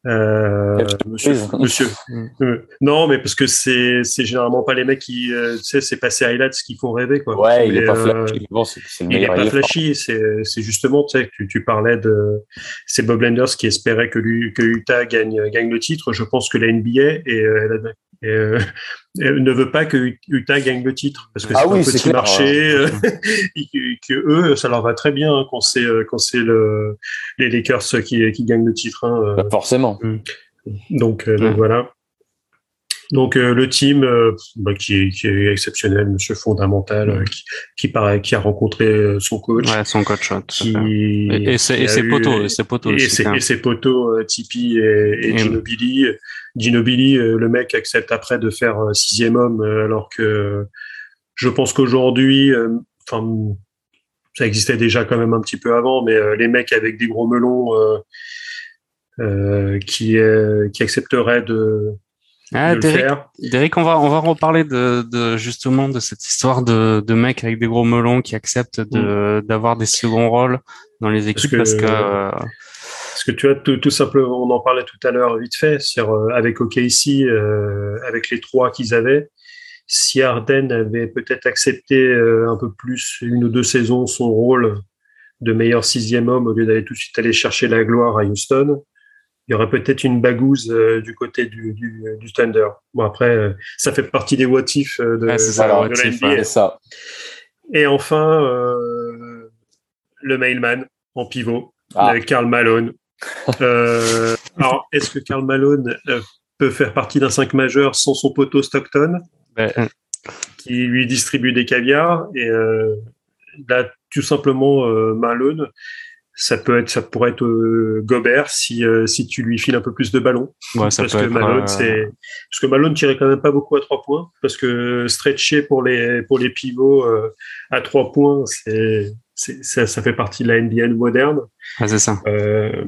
Euh, monsieur, monsieur. Mm. Euh, non, mais parce que c'est c'est généralement pas les mecs qui, euh, tu sais, c'est pas ces highlights qui font rêver quoi. Ouais, il est pas flashy. Bon, c'est, c'est il est pas flashy. C'est c'est justement, tu sais, tu, tu parlais de c'est Bob Landers qui espérait que lui que Utah gagne gagne le titre. Je pense que la NBA et et, euh, et ne veut pas que Utah gagne le titre parce que Ah c'est un petit marché euh, et que, eux ça leur va très bien hein, quand c'est euh, quand c'est le les Lakers qui qui gagnent le titre hein, euh. Bah, forcément. donc euh, donc Mm. voilà donc euh, le team euh, bah, qui, est, qui est exceptionnel monsieur fondamental euh, qui qui paraît qui a rencontré euh, son coach Ouais, son coach. ouais, qui. Et, et ses, et ses eu- poteaux, et ses poteaux et ses, et poteaux euh, Tipeee et, et Ginobili. Ginobili, euh, le mec accepte après de faire sixième homme, euh, alors que je pense qu'aujourd'hui, euh, enfin, ça existait déjà quand même un petit peu avant, mais euh, les mecs avec des gros melons euh, euh, qui, euh, qui accepteraient de, Ah, Derek, on va, on va reparler de, de justement de cette histoire de, de mecs avec des gros melons qui acceptent de, d'avoir des seconds rôles dans les équipes que- parce que, euh, Parce que tu vois, tout, tout simplement, on en parlait tout à l'heure vite fait, c'est avec OKC, euh, avec les trois qu'ils avaient, si Arden avait peut-être accepté euh, un peu plus une ou deux saisons son rôle de meilleur sixième homme au lieu d'aller tout de suite aller chercher la gloire à Houston, il y aurait peut-être une bagouze euh, du côté du, du, du Thunder. Bon après, euh, ça fait partie des what if euh, de, Ouais, c'est ça, de what la if, NBA. Ça. Et enfin, le mailman en pivot Ah. avec Karl Malone. Alors, est-ce que Karl Malone peut faire partie d'un 5 majeur sans son poteau Stockton ben, qui lui distribue des caviars? Et là, tout simplement, Malone, ça peut être, ça pourrait être euh, Gobert si euh, si tu lui files un peu plus de ballons. ouais, ça parce peut que être, Malone, euh, c'est parce que Malone tirait quand même pas beaucoup à trois points parce que stretcher pour les pour les pivots euh, à trois points, c'est c'est ça, ça fait partie de la NBA moderne. ouais, c'est ça. Euh,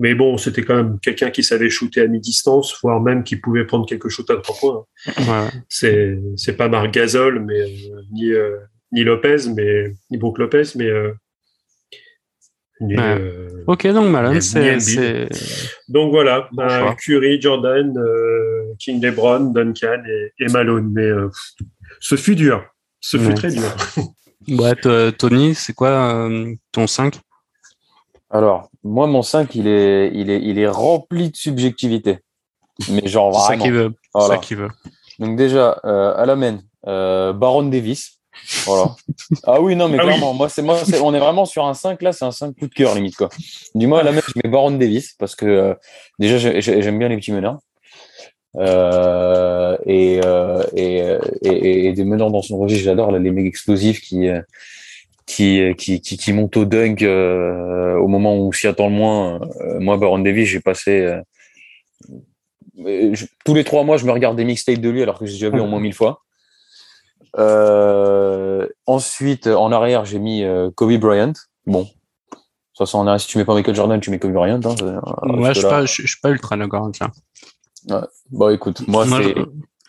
mais bon, c'était quand même quelqu'un qui savait shooter à mi-distance, voire même qui pouvait prendre quelques shoots à trois points. Ouais, ouais. C'est c'est pas Marc Gasol, mais euh, ni euh, ni Lopez, mais ni Brook Lopez, mais euh, euh, Ok, donc Malone, c'est, donc voilà, Bon euh, choix. Curry, Jordan, euh, King LeBron, Duncan et, et Malone. Mais euh, ce fut dur, ce fut très dur. ouais, Tony, c'est quoi euh, ton 5 Alors, moi, mon 5, il est, il est, il est rempli de subjectivité. Mais genre C'est ça vraiment. qu'il veut. C'est Voilà. ça qu'il veut. Donc déjà, euh, à la main, euh, Baron Davis. Voilà. ah oui, non, mais Ah oui. clairement, moi, c'est, moi, c'est, on est vraiment sur un 5, là, c'est un 5 coup de cœur, limite, quoi. Du moins, à la main, je mets Baron Davis, parce que euh, déjà, j'ai- j'ai- j'aime bien les petits meneurs. Euh, et, euh, et, et, et des meneurs dans son registre, j'adore, là, les mecs explosifs qui, qui, qui, qui, qui montent au dunk au moment où on s'y attend le moins. Moi, Baron Davis, j'ai passé... je- tous les trois mois, je me regarde des mixtapes de lui alors que j'ai déjà vu au moins mille fois. Euh, ensuite, en arrière, j'ai mis euh, Kobe Bryant. Bon, ça, c'est en arrière. Si tu mets pas Michael Jordan, tu mets Kobe Bryant. Hein, Euh, Ouais, je suis pas, je je suis pas ultra d'accord avec ça. Bon, écoute, moi, Moi, c'est.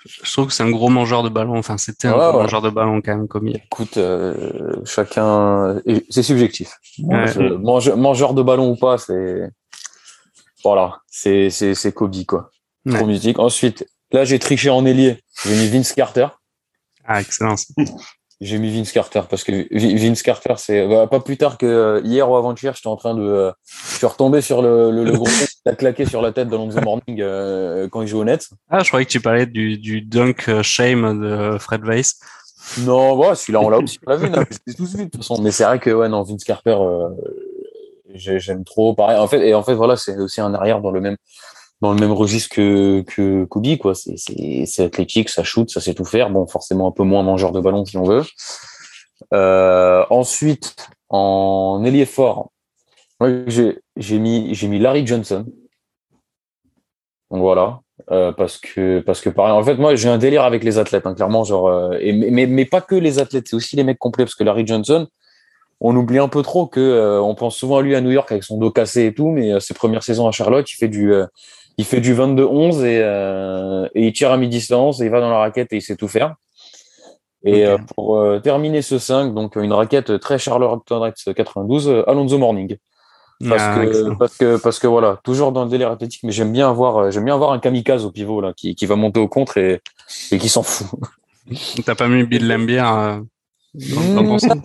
je, je trouve que c'est un gros mangeur de ballon. Enfin, c'était un Ouais, gros ouais. mangeur de ballon quand même, comme il. Écoute, euh, chacun. C'est subjectif. Ouais. je- mange- mangeur de ballon ou pas, c'est. Voilà, c'est c'est Kobe quoi. Trop Ouais. musique. Ensuite, là, j'ai triché en ailier. J'ai mis Vince Carter. Ah, excellent. J'ai mis Vince Carter parce que Vi- Vince Carter, c'est bah, pas plus tard que euh, hier ou avant-hier, j'étais en train de. euh, je suis retombé sur le, le, le gros qui a claqué sur la tête d'Alonso Morning euh, quand il joue au Nets. Ah, je croyais que tu parlais du, du dunk shame de Fred Weiss. Non, voilà, celui-là, on l'a aussi, on l'a vu, c'est tout de suite, de toute façon. Mais c'est vrai que, ouais, non, Vince Carter, euh, j'ai- j'aime trop. Pareil. En fait, et en fait, voilà, c'est aussi un arrière dans le même, dans le même registre que, que Kobe, quoi. C'est, athlétique, ça shoot, ça sait tout faire. Bon, forcément, un peu moins mangeur de ballon, si on veut. Euh, ensuite, en ailier fort, j'ai, mis, j'ai mis Larry Johnson. Donc voilà. Euh, parce que parce que pareil en fait moi j'ai un délire avec les athlètes hein, clairement genre euh, mais mais pas que les athlètes c'est aussi les mecs complets parce que Larry Johnson on oublie un peu trop que on pense souvent à lui à New York avec son dos cassé et tout mais ses premières saisons à Charlotte il fait du il fait du 22-11 et, euh, et il tire à mi-distance et il va dans la raquette et il sait tout faire. Et euh, pour euh, terminer ce 5 donc une raquette très Charlotte Hornets 92 euh, Alonso Morning. Parce Ah, que parce que parce que voilà toujours dans le délire athlétique mais j'aime bien avoir j'aime bien avoir un kamikaze au pivot là qui, qui va monter au contre et, et qui s'en fout. T'as pas mis Bill Lambier euh, dans, dans ton Mmh.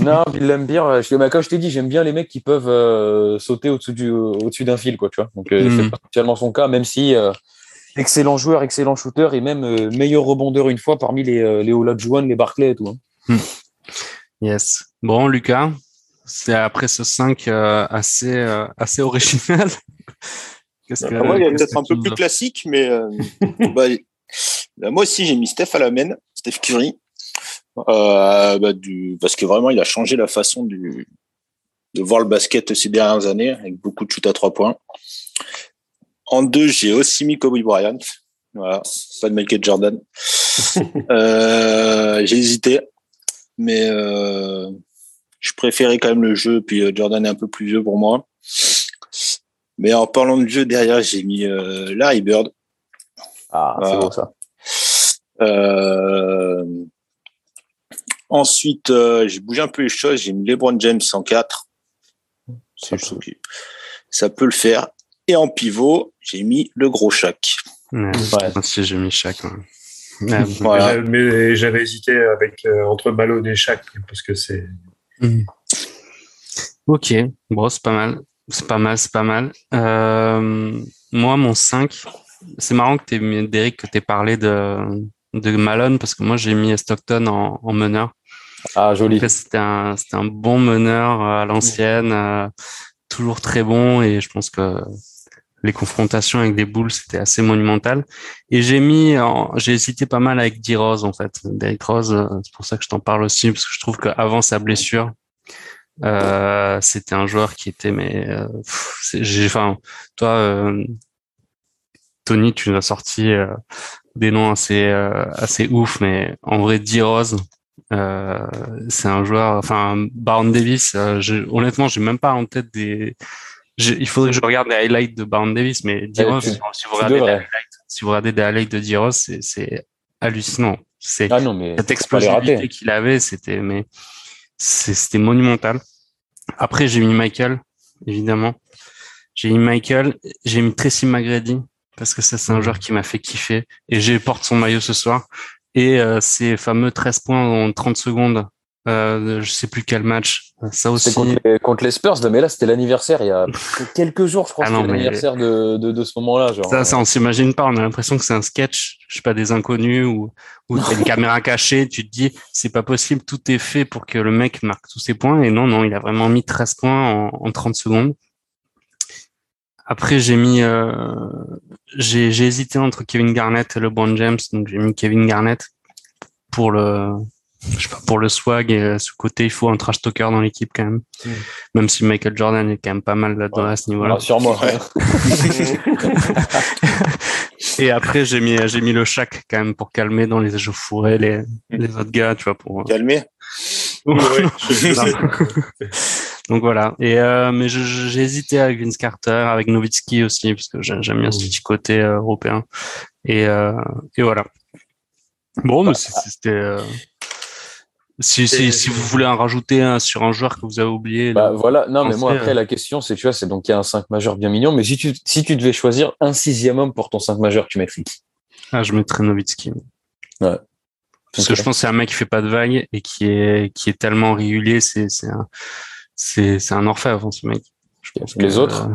Non Bill Laimbeer euh, je, bah, comme je t'ai dit j'aime bien les mecs qui peuvent euh, sauter au-dessus du au-dessus d'un fil quoi tu vois donc euh, Mhm. c'est pas spécialement son cas même si euh, excellent joueur, excellent shooter et même euh, meilleur rebondeur une fois parmi les, euh, les Olajuwon, les Barclay et tout. hein. Yes. Bon, Lucas, c'est après ce 5 euh, assez, euh, assez original. Qu'est-ce que, Après, moi, il est qu'est-ce peut-être un peu plus as- classique, mais euh, bah, bah, moi aussi, j'ai mis Steph à la main, Steph Curry. Euh, bah, du, parce que vraiment, il a changé la façon du, de voir le basket ces dernières années, avec beaucoup de shoot à trois points. En deux, j'ai aussi mis Kobe Bryant. Voilà, pas de Michael Jordan. euh, j'ai hésité, mais euh, je préférais quand même le jeu. Puis euh, Jordan est un peu plus vieux pour moi. Mais en parlant de jeu, derrière, j'ai mis euh, Larry Bird. Ah, c'est beau ça. Euh, ensuite, euh, j'ai bougé un peu les choses. J'ai mis LeBron James en 4. Ça, ça peut le faire. Et en pivot, j'ai mis le gros Shaq. Ouais, Ouais. J'ai mis chaque. ouais. Ouais, Voilà. Mais j'avais hésité avec euh, entre Malone et Shaq parce que c'est Ok, bon, c'est pas mal. C'est pas mal, c'est pas mal. Euh, moi, mon 5, c'est marrant que mis, Derek, que t'aies parlé de, de Malone parce que moi, j'ai mis Stockton en, en meneur. Ah, joli. C'était un, c'était un bon meneur euh, à l'ancienne, euh, toujours très bon et je pense que les confrontations avec des Bulls, c'était assez monumental. Et j'ai mis, j'ai hésité pas mal avec D. Rose, en fait. Derrick Rose, euh, c'est pour ça que je t'en parle aussi, parce que je trouve qu'avant sa blessure, euh, c'était un joueur qui était, mais, euh, j'ai, enfin, toi, euh, Tony, tu nous as sorti euh, des noms assez, euh, assez ouf, mais en vrai, D. Rose, euh, c'est un joueur, enfin, Baron Davis, euh, je- honnêtement, j'ai même pas en tête des, je- il faudrait que je regarde les highlights de Baron Davis, mais D. Rose, si vous regardez les devrais. highlights, si vous regardez des highlights de D. Rose, c'est, c'est hallucinant. C'est, Ah cette explosivité qu'il avait, c'était, mais c'était monumental. Après, j'ai mis Michael, évidemment. J'ai mis Michael, j'ai mis Tracy McGrady, parce que ça, c'est un joueur qui m'a fait kiffer, et j'ai porte son maillot ce soir. Et euh, ces fameux 13 points en 30 secondes, euh, je sais plus quel match, ça aussi. C'est contre les, contre les Spurs, mais là, c'était l'anniversaire il y a quelques jours, je crois. Ah que mais- l'anniversaire de, de, de ce moment-là. Genre, Ça, ça, on s'imagine pas. On a l'impression que c'est un sketch, je sais pas, des inconnus ou, ou t'as une caméra cachée. Tu te dis, c'est pas possible. Tout est fait pour que le mec marque tous ses points. Et non, non, il a vraiment mis 13 points en, en 30 secondes. Après, j'ai mis, euh, j'ai, j'ai hésité entre Kevin Garnett et LeBron James. Donc, j'ai mis Kevin Garnett pour le, je sais pas, pour le swag et euh, ce côté, il faut un trash talker dans l'équipe quand même. Mm. Même si Michael Jordan est quand même pas mal là-dedans à ce niveau-là. Sur moi. Ouais. Et après, j'ai mis, j'ai mis le Shaq quand même pour calmer dans les jeux fourrés les, les autres gars, tu vois, pour. Calmé. Ouais, je- je sais. Donc voilà. Et euh, mais j'ai hésité avec Vince Carter, avec Nowitzki aussi, parce que j'ai- j'aime bien ce petit côté euh, européen. Et, euh, et voilà. Bon, mais c'était. euh, Si, si, si vous voulez en rajouter un sur un joueur que vous avez oublié. Bah là. voilà, non, mais moi après la question c'est, tu vois, c'est donc il y a un 5 majeur bien mignon, mais si tu, si tu devais choisir un sixième homme pour ton 5 majeur, tu mettrais qui? Ah, je mettrais Nowitzki. Ouais. Parce que je pense que c'est un mec qui fait pas de vagues et qui est, qui est tellement régulier, c'est, c'est un, c'est, c'est un orfèvre, hein, ce mec. Je pense Les que, autres euh,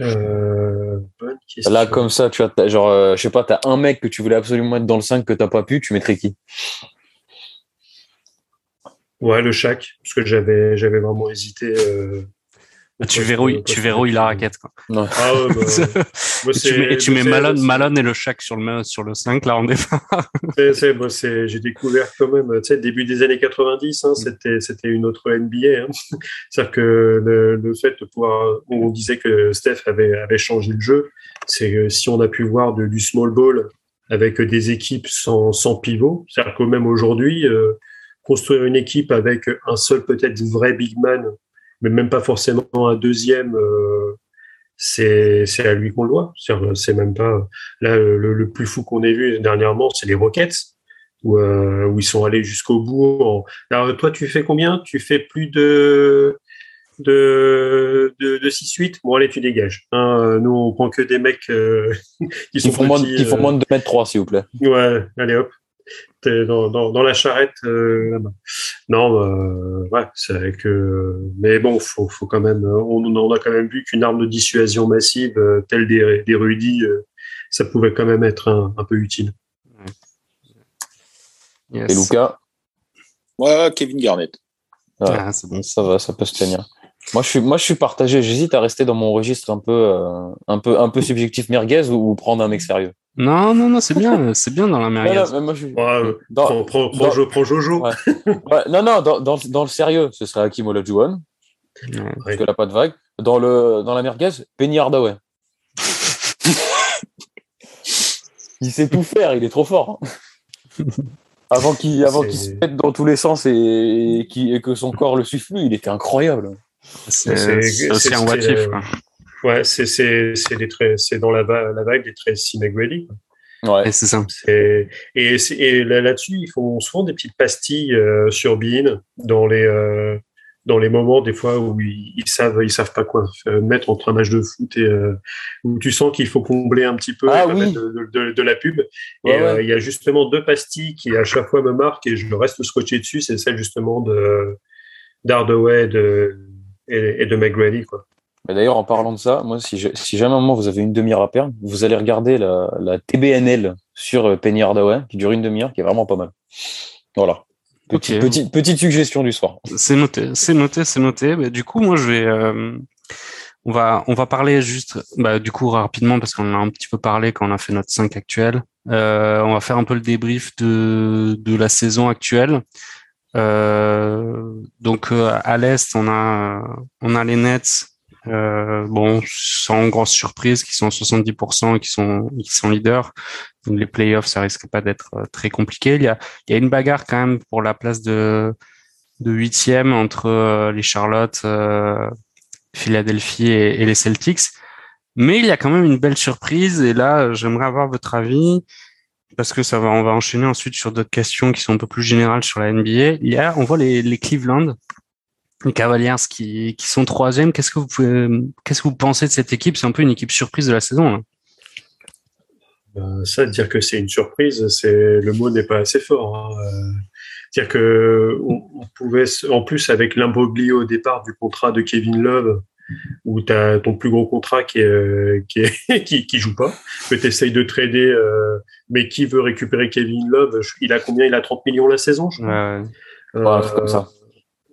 Euh, bonne question. Là, comme ça, tu t'as- genre, euh, je sais pas, t'as un mec que tu voulais absolument mettre dans le 5 que t'as pas pu, tu mettrais qui? Ouais, le Shaq, parce que j'avais j'avais vraiment hésité. euh, tu verrouilles, au tu verrouilles la raquette, quoi. Ah ouais, bah, et tu c'est- mets, et tu mets Malone, c'est- Malone et le Shaq sur le, sur le 5, là, en départ. c'est- c'est- moi, c'est- j'ai découvert quand même, tu sais, début des années 90, Mm. hein, c'était, c'était une autre NBA. Hein. C'est-à-dire que le, le fait de pouvoir, on disait que Steph avait, avait changé le jeu, c'est que si on a pu voir de- du small ball avec des équipes sans, sans pivot, c'est-à-dire que même aujourd'hui, euh, construire une équipe avec un seul peut-être vrai big man, mais même pas forcément un deuxième, euh, c'est c'est à lui qu'on le doit. C'est-à-dire, C'est même pas là le, le plus fou qu'on ait vu dernièrement, c'est les Rockets où, euh, où ils sont allés jusqu'au bout. en- Alors toi, tu fais combien? Tu fais plus de de de, de 6-8 Bon allez, tu dégages. Hein, euh, nous, on prend que des mecs euh, qui sont font, moins ils font euh, moins de 2 mètres 3, s'il vous plaît. Ouais, allez hop. Dans, dans, dans la charrette euh, là-bas. Non, euh, ouais, c'est avec. euh, mais bon, faut, faut quand même. On, on a quand même vu qu'une arme de dissuasion massive, euh, telle des, des rudis, euh, ça pouvait quand même être un, un peu utile. Yes. Et Lucas, Ouais, Kevin Garnett. Ouais. Ah, c'est bon. ça va, ça peut se tenir. Moi, je suis, moi, je suis partagé. J'hésite à rester dans mon registre un peu, euh, un peu, un peu subjectif merguez ou, ou prendre un mec sérieux. Non, non, non, c'est bien, c'est bien dans la merguez. non, mais moi, je suis- Ouais, dans- prends, prends, prends dans- Jo- prends Jojo. Ouais. Ouais, non, non, dans, dans, dans le sérieux, ce serait Hakim Olajuwon, Ouais. parce que là, pas de vague. Dans, le, dans la merguez, Penny Hardaway. il sait tout faire, il est trop fort. hein. Avant qu'il avant qu'il se pète dans tous les sens et, et, et que son corps le suive plus, il était incroyable. C'est aussi un what if, quoi. Ouais, c'est c'est c'est des traits, c'est dans la, va- la vague des Tracy McGrady. Ouais. Et c'est ça. C'est et, et là- là-dessus, ils font souvent des petites pastilles euh, sur Bean dans les euh, dans les moments des fois où ils, ils savent ils savent pas quoi mettre entre un match de foot et euh, où tu sens qu'il faut combler un petit peu Ah oui. de, de- de la pub. Ouais, et euh, ouais. il y a justement deux pastilles qui à chaque fois me marquent et je reste scotché dessus. C'est celle justement de d'Hardaway et de et, et de McGrady quoi. Mais d'ailleurs, en parlant de ça, moi, si, je- si jamais un moment vous avez une demi-heure à perdre, vous allez regarder la, la TBNL sur euh, Penny Hardaway, qui dure une demi-heure, qui est vraiment pas mal. Voilà. Petite, suggestion du soir. C'est noté, c'est noté, c'est noté. Mais du coup, moi, je vais, euh, on va, on va parler juste, bah, du coup, rapidement parce qu'on en a un petit peu parlé quand on a fait notre 5 actuel. Euh, on va faire un peu le débrief de, de la saison actuelle. Euh, donc à l'est, on a, on a les Nets. Euh, bon, sans grosse surprise, qui sont à 70% et qui sont, qui sont leaders. Donc les playoffs, ça risque pas d'être euh, très compliqué. Il y a, il y a une bagarre quand même pour la place de, de huitième entre euh, les Charlotte, Philadelphie et, et les Celtics. Mais il y a quand même une belle surprise et là, j'aimerais avoir votre avis parce que ça va, on va enchaîner ensuite sur d'autres questions qui sont un peu plus générales sur la NBA. Il y a, on voit les, les Cleveland, les Cavaliers qui, qui sont troisième. Qu'est-ce que vous pouvez, qu'est-ce que vous pensez de cette équipe? C'est un peu une équipe surprise de la saison. Là. Euh, ça, dire que c'est une surprise, c'est le mot n'est pas assez fort. Hein. Euh, dire que on, on pouvait, en plus avec l'imbroglio au départ du contrat de Kevin Love, où tu as ton plus gros contrat qui est, qui, est, qui, qui joue pas, que tu essayes de trader, euh, mais qui veut récupérer Kevin Love Il a combien? Il a 30 millions la saison, je crois. Ouais. Ouais, un truc comme ça.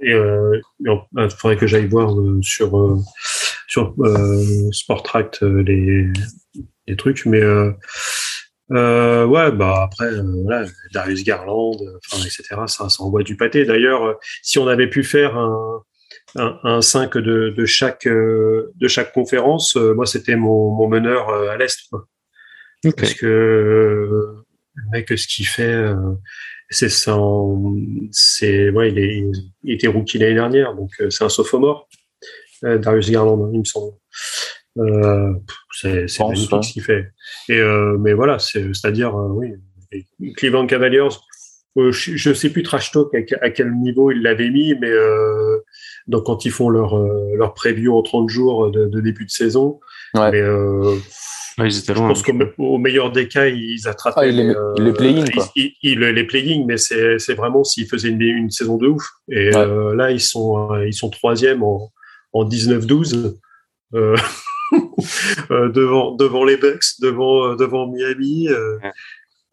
Et euh, il faudrait que j'aille voir euh, sur euh, sur Sportract les les trucs, mais euh, ouais, bah après euh, voilà, Darius Garland, euh, enfin etc. Ça, ça envoie du pâté. D'ailleurs, si on avait pu faire un un, un 5 de, de chaque de chaque conférence, moi c'était mon, mon meneur à l'est. Parce que le mec, ce qu'il fait, c'est son, c'est, ouais, il, est, il était rookie l'année dernière, donc euh, c'est un sophomore, euh, Darius Garland, il me semble. Euh, c'est magnifique ce qu'il fait. Et euh, mais voilà, c'est, c'est-à-dire, euh, oui, Cleveland Cavaliers. je, je sais plus trash talk à, à quel niveau ils l'avaient mis, mais donc quand ils font leur leur preview en 30 jours de, de début de saison, Ouais. mais euh, Ouais, ils étaient je pense qu'au au meilleur des cas, ils attrapaient Ah, les- euh, les play-in, quoi. ils- ils- ils- les play-in, mais c'est vraiment s'ils faisaient une, une saison de ouf. Et Ouais. euh, là, ils sont euh, ils sont troisième en, en 19-12 euh, euh, devant devant les Bucks, devant euh, devant Miami. euh. Ouais.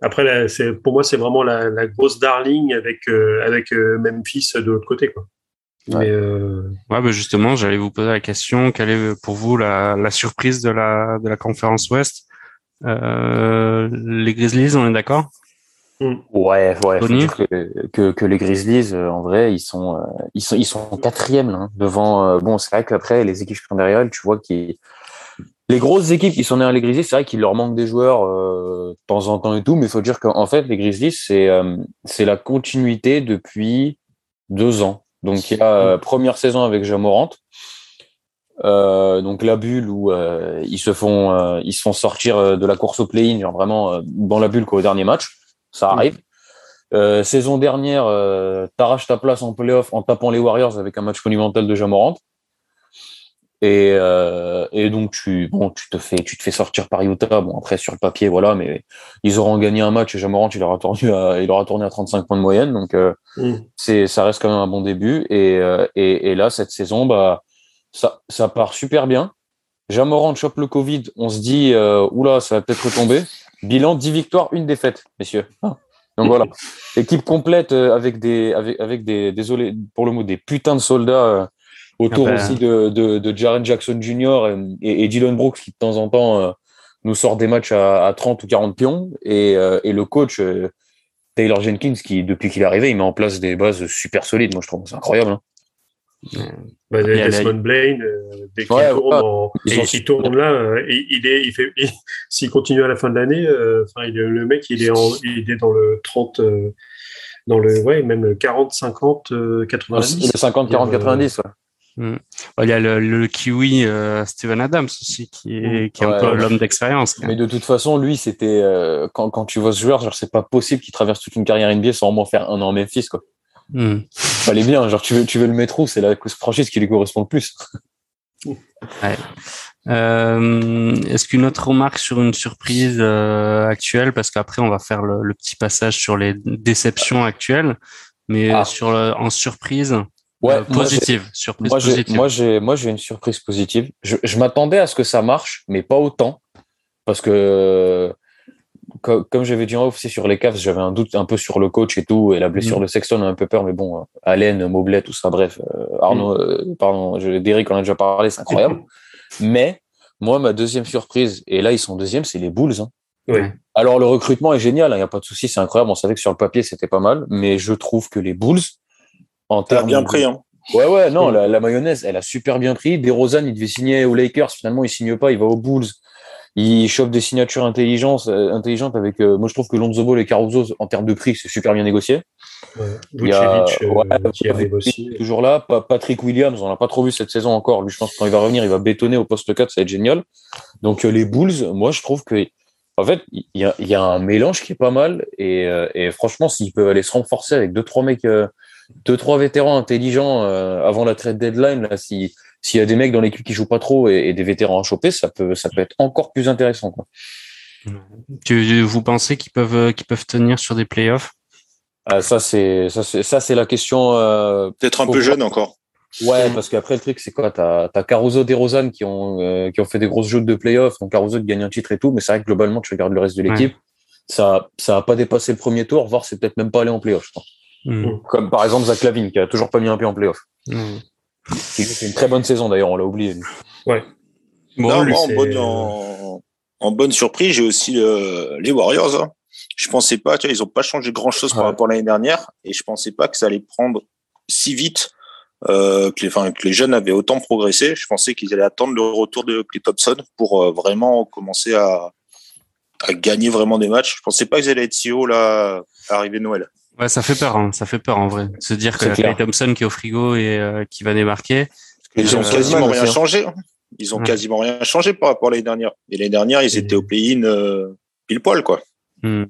Après, là, pour moi, c'est vraiment la, la grosse darling avec euh, avec euh, Memphis de l'autre côté, quoi. Ouais. Mais euh, Ouais, bah justement, j'allais vous poser la question. Quelle est pour vous la, la surprise de la, de la conférence Ouest? Euh, Les Grizzlies, on est d'accord? Ouais, ouais. Faut dire que, que, que les Grizzlies, euh, en vrai, ils sont, ils sont, ils sont quatrième là, hein, devant. euh, bon, c'est vrai qu'après les équipes qui sont derrière elles, tu vois qui les grosses équipes qui sont derrière les Grizzlies, c'est vrai qu'il leur manque des joueurs euh, de temps en temps et tout, mais il faut dire qu'en fait les Grizzlies c'est euh, c'est la continuité depuis deux ans. Donc il y a euh, première saison avec Jamorant, euh, donc la bulle où euh, ils se font euh, ils se font sortir de la course au play-in, genre vraiment euh, dans la bulle qu'au dernier match, ça arrive. Euh, saison dernière, euh, t'arraches ta place en playoff en tapant les Warriors avec un match monumental de Jamorant. Et, euh, et donc tu bon tu te fais tu te fais sortir par Utah. Bon après sur le papier voilà mais ils auront gagné un match et Jamorant il aura tourné à il aura tourné à 35 points de moyenne. Donc euh, Mm. c'est ça reste quand même un bon début. Et, euh, et, et là cette saison bah ça ça part super bien. Jamorant chope le Covid. On se dit oula ça va peut-être retomber. Bilan 10 victoires une défaite messieurs. Hein. donc voilà. Équipe complète avec des avec avec des désolé pour le mot des putains de soldats autour Ah bah. aussi de, de, de Jaren Jackson Jr. et, et Dylan Brooks qui de temps en temps euh, nous sort des matchs à, à 30 ou 40 pions et, euh, et le coach euh, Taylor Jenkins qui depuis qu'il est arrivé il met en place des bases super solides moi je trouve c'est incroyable hein. Bah, Il y a la- Desmond Blaine, euh, dès qu'il Ouais, tourne, voilà. en- Ils et ont- s'il tourne là, euh, il, il est, il fait, il- s'il continue à la fin de l'année, euh, enfin, il est- le mec, il est, en, il est dans le 30, euh, dans le, ouais, même le 40, 50, euh, 90. le 50 40 90 ouais. Bon, Il y a le, le kiwi euh, Steven Adams aussi qui est, qui est un Ouais, peu ouais. l'homme d'expérience. mais de toute façon lui c'était euh, quand, quand tu vois ce joueur genre c'est pas possible qu'il traverse toute une carrière NBA sans au moins faire un an en Memphis quoi Hmm. fallait bien genre tu veux tu veux le mettre où? C'est la franchise qui lui correspond le plus Euh, Est-ce qu'une autre remarque sur une surprise euh, actuelle? Parce qu'après, on va faire le, le petit passage sur les déceptions actuelles. Mais Ah. sur le- en surprise ouais euh, moi, positive, surprise Moi, positive. moi, j'ai, moi, j'ai une surprise positive. Je, je m'attendais à ce que ça marche, mais pas autant. Parce que, co- comme j'avais dit en off, aussi sur les Cavs, j'avais un doute un peu sur le coach et tout, et la blessure Mm. de Sexton a un peu peur, mais bon, Allen, Mobley, tout ça, bref, euh, Arnaud, euh, pardon, Derrick, on en a déjà parlé, c'est incroyable. mais, moi, ma deuxième surprise, et là, ils sont deuxième, c'est les Bulls. hein. Ouais. Alors, le recrutement est génial, il n'y a pas de souci, c'est incroyable. On savait que sur le papier, c'était pas mal, mais je trouve que les Bulls, en termes bien de- pris, hein. Ouais, ouais, non, la, la mayonnaise, elle a super bien pris. DeRozan, il devait signer aux Lakers. Finalement, il signe pas, il va aux Bulls. Il chope des signatures intelligentes, euh, intelligentes avec, euh, moi, je trouve que Lonzo Ball et Caruso, en termes de prix, c'est super bien négocié. Ouais. Il y a- Vucevic, euh, ouais, qui arrive aussi. Toujours là. Pa- Patrick Williams, on l'a pas trop vu cette saison encore. Lui, je pense que quand il va revenir, il va bétonner au poste 4, ça va être génial. Donc, euh, les Bulls, moi, je trouve que, en fait, il y a, il y a un mélange qui est pas mal. Et, euh, et franchement, s'ils peuvent aller se renforcer avec deux, trois mecs, euh, deux, trois vétérans intelligents euh, avant la trade deadline, là, si, s'il y a des mecs dans l'équipe qui jouent pas trop et, et des vétérans à choper, ça peut, ça peut être encore plus intéressant, quoi. Tu, vous pensez qu'ils peuvent, euh, qu'ils peuvent tenir sur des playoffs? Ah, ça, c'est, ça, c'est, ça, c'est la question, euh, Peut-être un peu jeune encore. Ouais, parce qu'après le truc c'est quoi? T'as as Caruso, DeRozan qui ont euh, qui ont fait des grosses jeux de playoffs, donc Caruso qui gagne un titre et tout, mais c'est vrai que globalement tu regardes le reste de l'équipe, ça ça a pas dépassé le premier tour, voire c'est peut-être même pas allé en playoff. Je crois. Hmm. Comme par exemple Zach Lavine qui a toujours pas mis un pied en playoff. Hmm. Qui fait une très bonne saison d'ailleurs, on l'a oublié. lui. Bon, Non, lui, moi, en, c'est- bonne, en, en bonne surprise, j'ai aussi euh, les Warriors. hein. Je pensais pas, tu vois, ils ont pas changé grand chose par Ouais. rapport à l'année dernière, et je pensais pas que ça allait prendre si vite, euh, que, les, enfin, que les jeunes avaient autant progressé. Je pensais qu'ils allaient attendre le retour de Clay Thompson pour euh, vraiment commencer à, à gagner vraiment des matchs. Je pensais pas qu'ils allaient être si haut là, à arriver Noël. Ouais, ça fait peur, hein, ça fait peur en vrai. Se dire que. Clay Thompson qui est au frigo et euh, qui va démarquer. Ils ont Euh, quasiment rien changé. hein. Ils ont Ouais. quasiment rien changé par rapport à l'année dernière. Et l'année dernière, ils Et- étaient au play-in euh, pile poil, quoi. Hmm.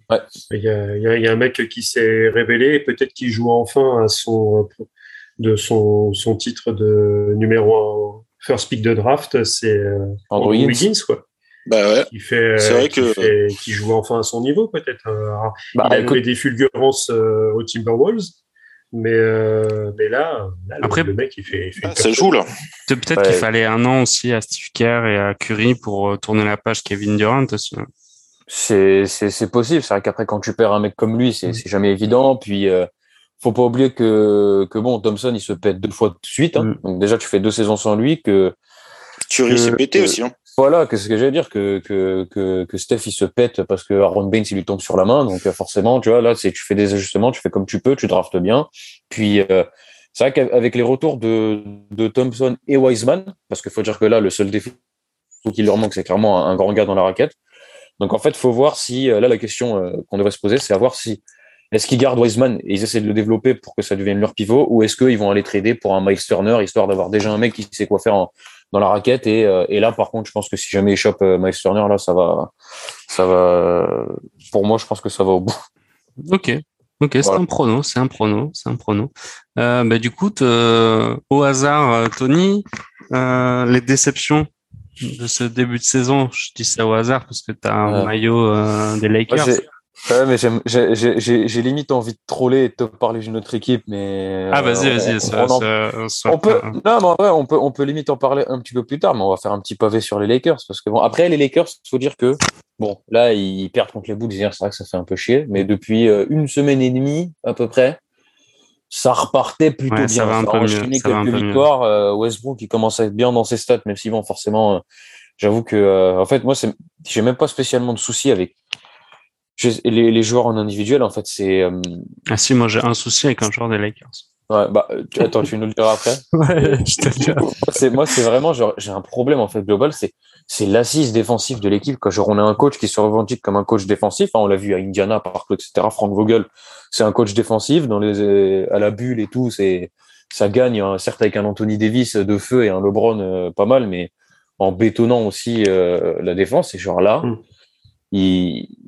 Il y a, il y a- il y a un mec qui s'est révélé et peut-être qu'il joue enfin à son, de son, son titre de numéro un first pick de draft, c'est euh, Andrew. Wiggins, quoi. Bah ouais. Qui fait, C'est vrai qui que- fait- qui joue enfin à son niveau, peut-être. Alors, Bah, il a écoute, des fulgurances euh, aux Timberwolves, mais, euh, mais là, Après- le, mec, il fait, il fait Ah, une ça joue là. Pe- Peut-être Ouais. qu'il fallait un an aussi à Steve Kerr et à Curry pour euh, tourner la page Kevin Durant aussi. hein. c'est c'est c'est possible. C'est vrai qu'après quand tu perds un mec comme lui, c'est c'est jamais évident. Puis euh, faut pas oublier que que bon Thompson il se pète deux fois de suite. Hein. Mm. Donc déjà tu fais deux saisons sans lui que Curry que- s'est pété que- aussi. Hein. Voilà, ce que j'allais dire, que, que, que, Steph il se pète parce que Aaron Baines il lui tombe sur la main, donc euh, forcément, tu vois, là, c'est tu fais des ajustements, tu fais comme tu peux, tu draftes bien. Puis euh, c'est vrai qu'avec les retours de, de Thompson et Wiseman, parce qu'il faut dire que là, le seul défi qui leur manque, c'est clairement un, grand gars dans la raquette. Donc en fait, faut voir si euh, là la question qu'on devrait se poser, c'est à voir si est-ce qu'ils gardent Wiseman et ils essaient de le développer pour que ça devienne leur pivot, ou est-ce qu'ils vont aller trader pour un Miles Turner histoire d'avoir déjà un mec qui sait quoi faire en, dans la raquette et, euh, et là par contre je pense que si jamais il chope euh, Miles Turner là ça va ça va pour moi je pense que ça va au bout Ok. Ok, c'est un prono, c'est un prono, c'est un prono. Euh, bah, du coup, au hasard, Tony, les déceptions de ce début de saison, je dis ça au hasard parce que tu as un maillot des Lakers. Ouais, mais j'ai limite envie de troller et de te parler d'une autre équipe, mais. Ah, vas-y, euh, vas-y. On, peut, non, mais en vrai, on peut, on peut limite en parler un petit peu plus tard, mais on va faire un petit pavé sur les Lakers, parce que bon, après, les Lakers, il faut dire que, bon, là, ils perdent contre les Bulls hier, c'est vrai que ça fait un peu chier, mais depuis euh, une semaine et demie, à peu près, ça repartait plutôt bien. Ça va un peu mieux. victoires. Euh, Westbrook, qui commence à être bien dans ses stats, même si bon, forcément, j'avoue que, en fait, moi, j'ai même pas spécialement de soucis avec les, les, joueurs en individuel, en fait, c'est. Euh, ah si, moi j'ai un souci avec un joueur des Lakers. Ouais, bah, tu, attends, tu nous le diras après. ouais, je te. Moi, c'est vraiment, genre, j'ai un problème, en fait, global, c'est, c'est l'assise défensive de l'équipe. Quand genre, on a un coach qui se revendique comme un coach défensif, hein, on l'a vu à Indiana, partout, etc. Frank Vogel, c'est un coach défensif, dans les, à la bulle et tout, c'est, ça gagne, hein, certes avec un Anthony Davis de feu et un LeBron euh, pas mal, mais en bétonnant aussi euh, la défense. Et genre là, mm. il,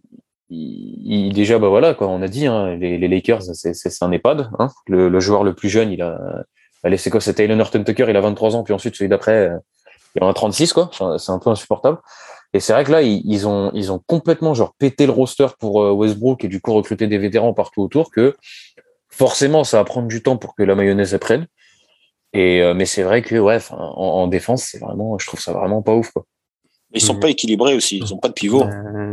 il, déjà, bah voilà, quoi, on a dit, hein, les, les, Lakers, c'est un EHPAD. Hein. Le, le, joueur le plus jeune, il a, allez, c'est quoi, c'est Taylor Norton Tucker, il a 23 ans, puis ensuite celui d'après, euh, il en a 36, quoi. Enfin, c'est un peu insupportable. Et c'est vrai que là, ils, ont, ils ont complètement genre pété le roster pour euh, Westbrook et du coup recruter des vétérans partout autour que forcément, ça va prendre du temps pour que la mayonnaise prenne. Et euh, mais c'est vrai que ouais, en, en défense, c'est vraiment, je trouve ça vraiment pas ouf, quoi. Ils sont pas équilibrés aussi, ils ont pas de pivot.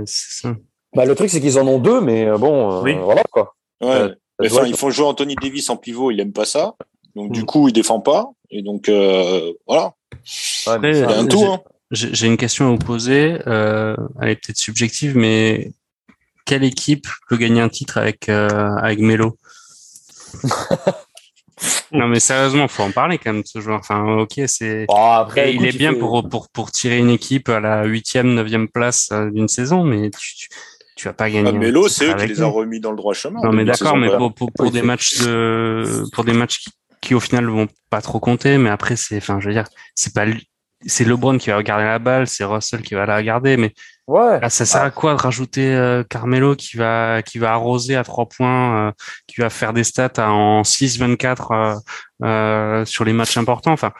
c'est ça. Bah, le truc, c'est qu'ils en ont deux, mais euh, bon, euh, voilà quoi. Ouais. Euh, enfin, ils font jouer Anthony Davis en pivot, il aime pas ça. Donc, du mm. coup, il défend pas. Et donc, voilà. c'est un tout. Hein. J'ai une question à vous poser. elle est peut-être subjective, mais quelle équipe peut gagner un titre avec, avec Melo? Non mais sérieusement, faut en parler quand même de ce joueur. Enfin, ok, c'est. après, il est bien pour, pour pour tirer une équipe à la huitième, neuvième place d'une saison, mais tu, tu vas pas gagner. Ah, Mélo, c'est eux qui les ont remis dans le droit chemin. Non, mais d'accord, mais pour, pour, pour des matchs de, pour des matchs qui, qui, au final vont pas trop compter, mais après c'est, enfin, je veux dire, c'est pas, c'est LeBron qui va regarder la balle, c'est Russell qui va la regarder, mais ouais. ça sert à quoi de rajouter euh, Carmelo qui va, qui va arroser à trois points, euh, qui va faire des stats en 6-24 euh, euh, sur les matchs importants, enfin.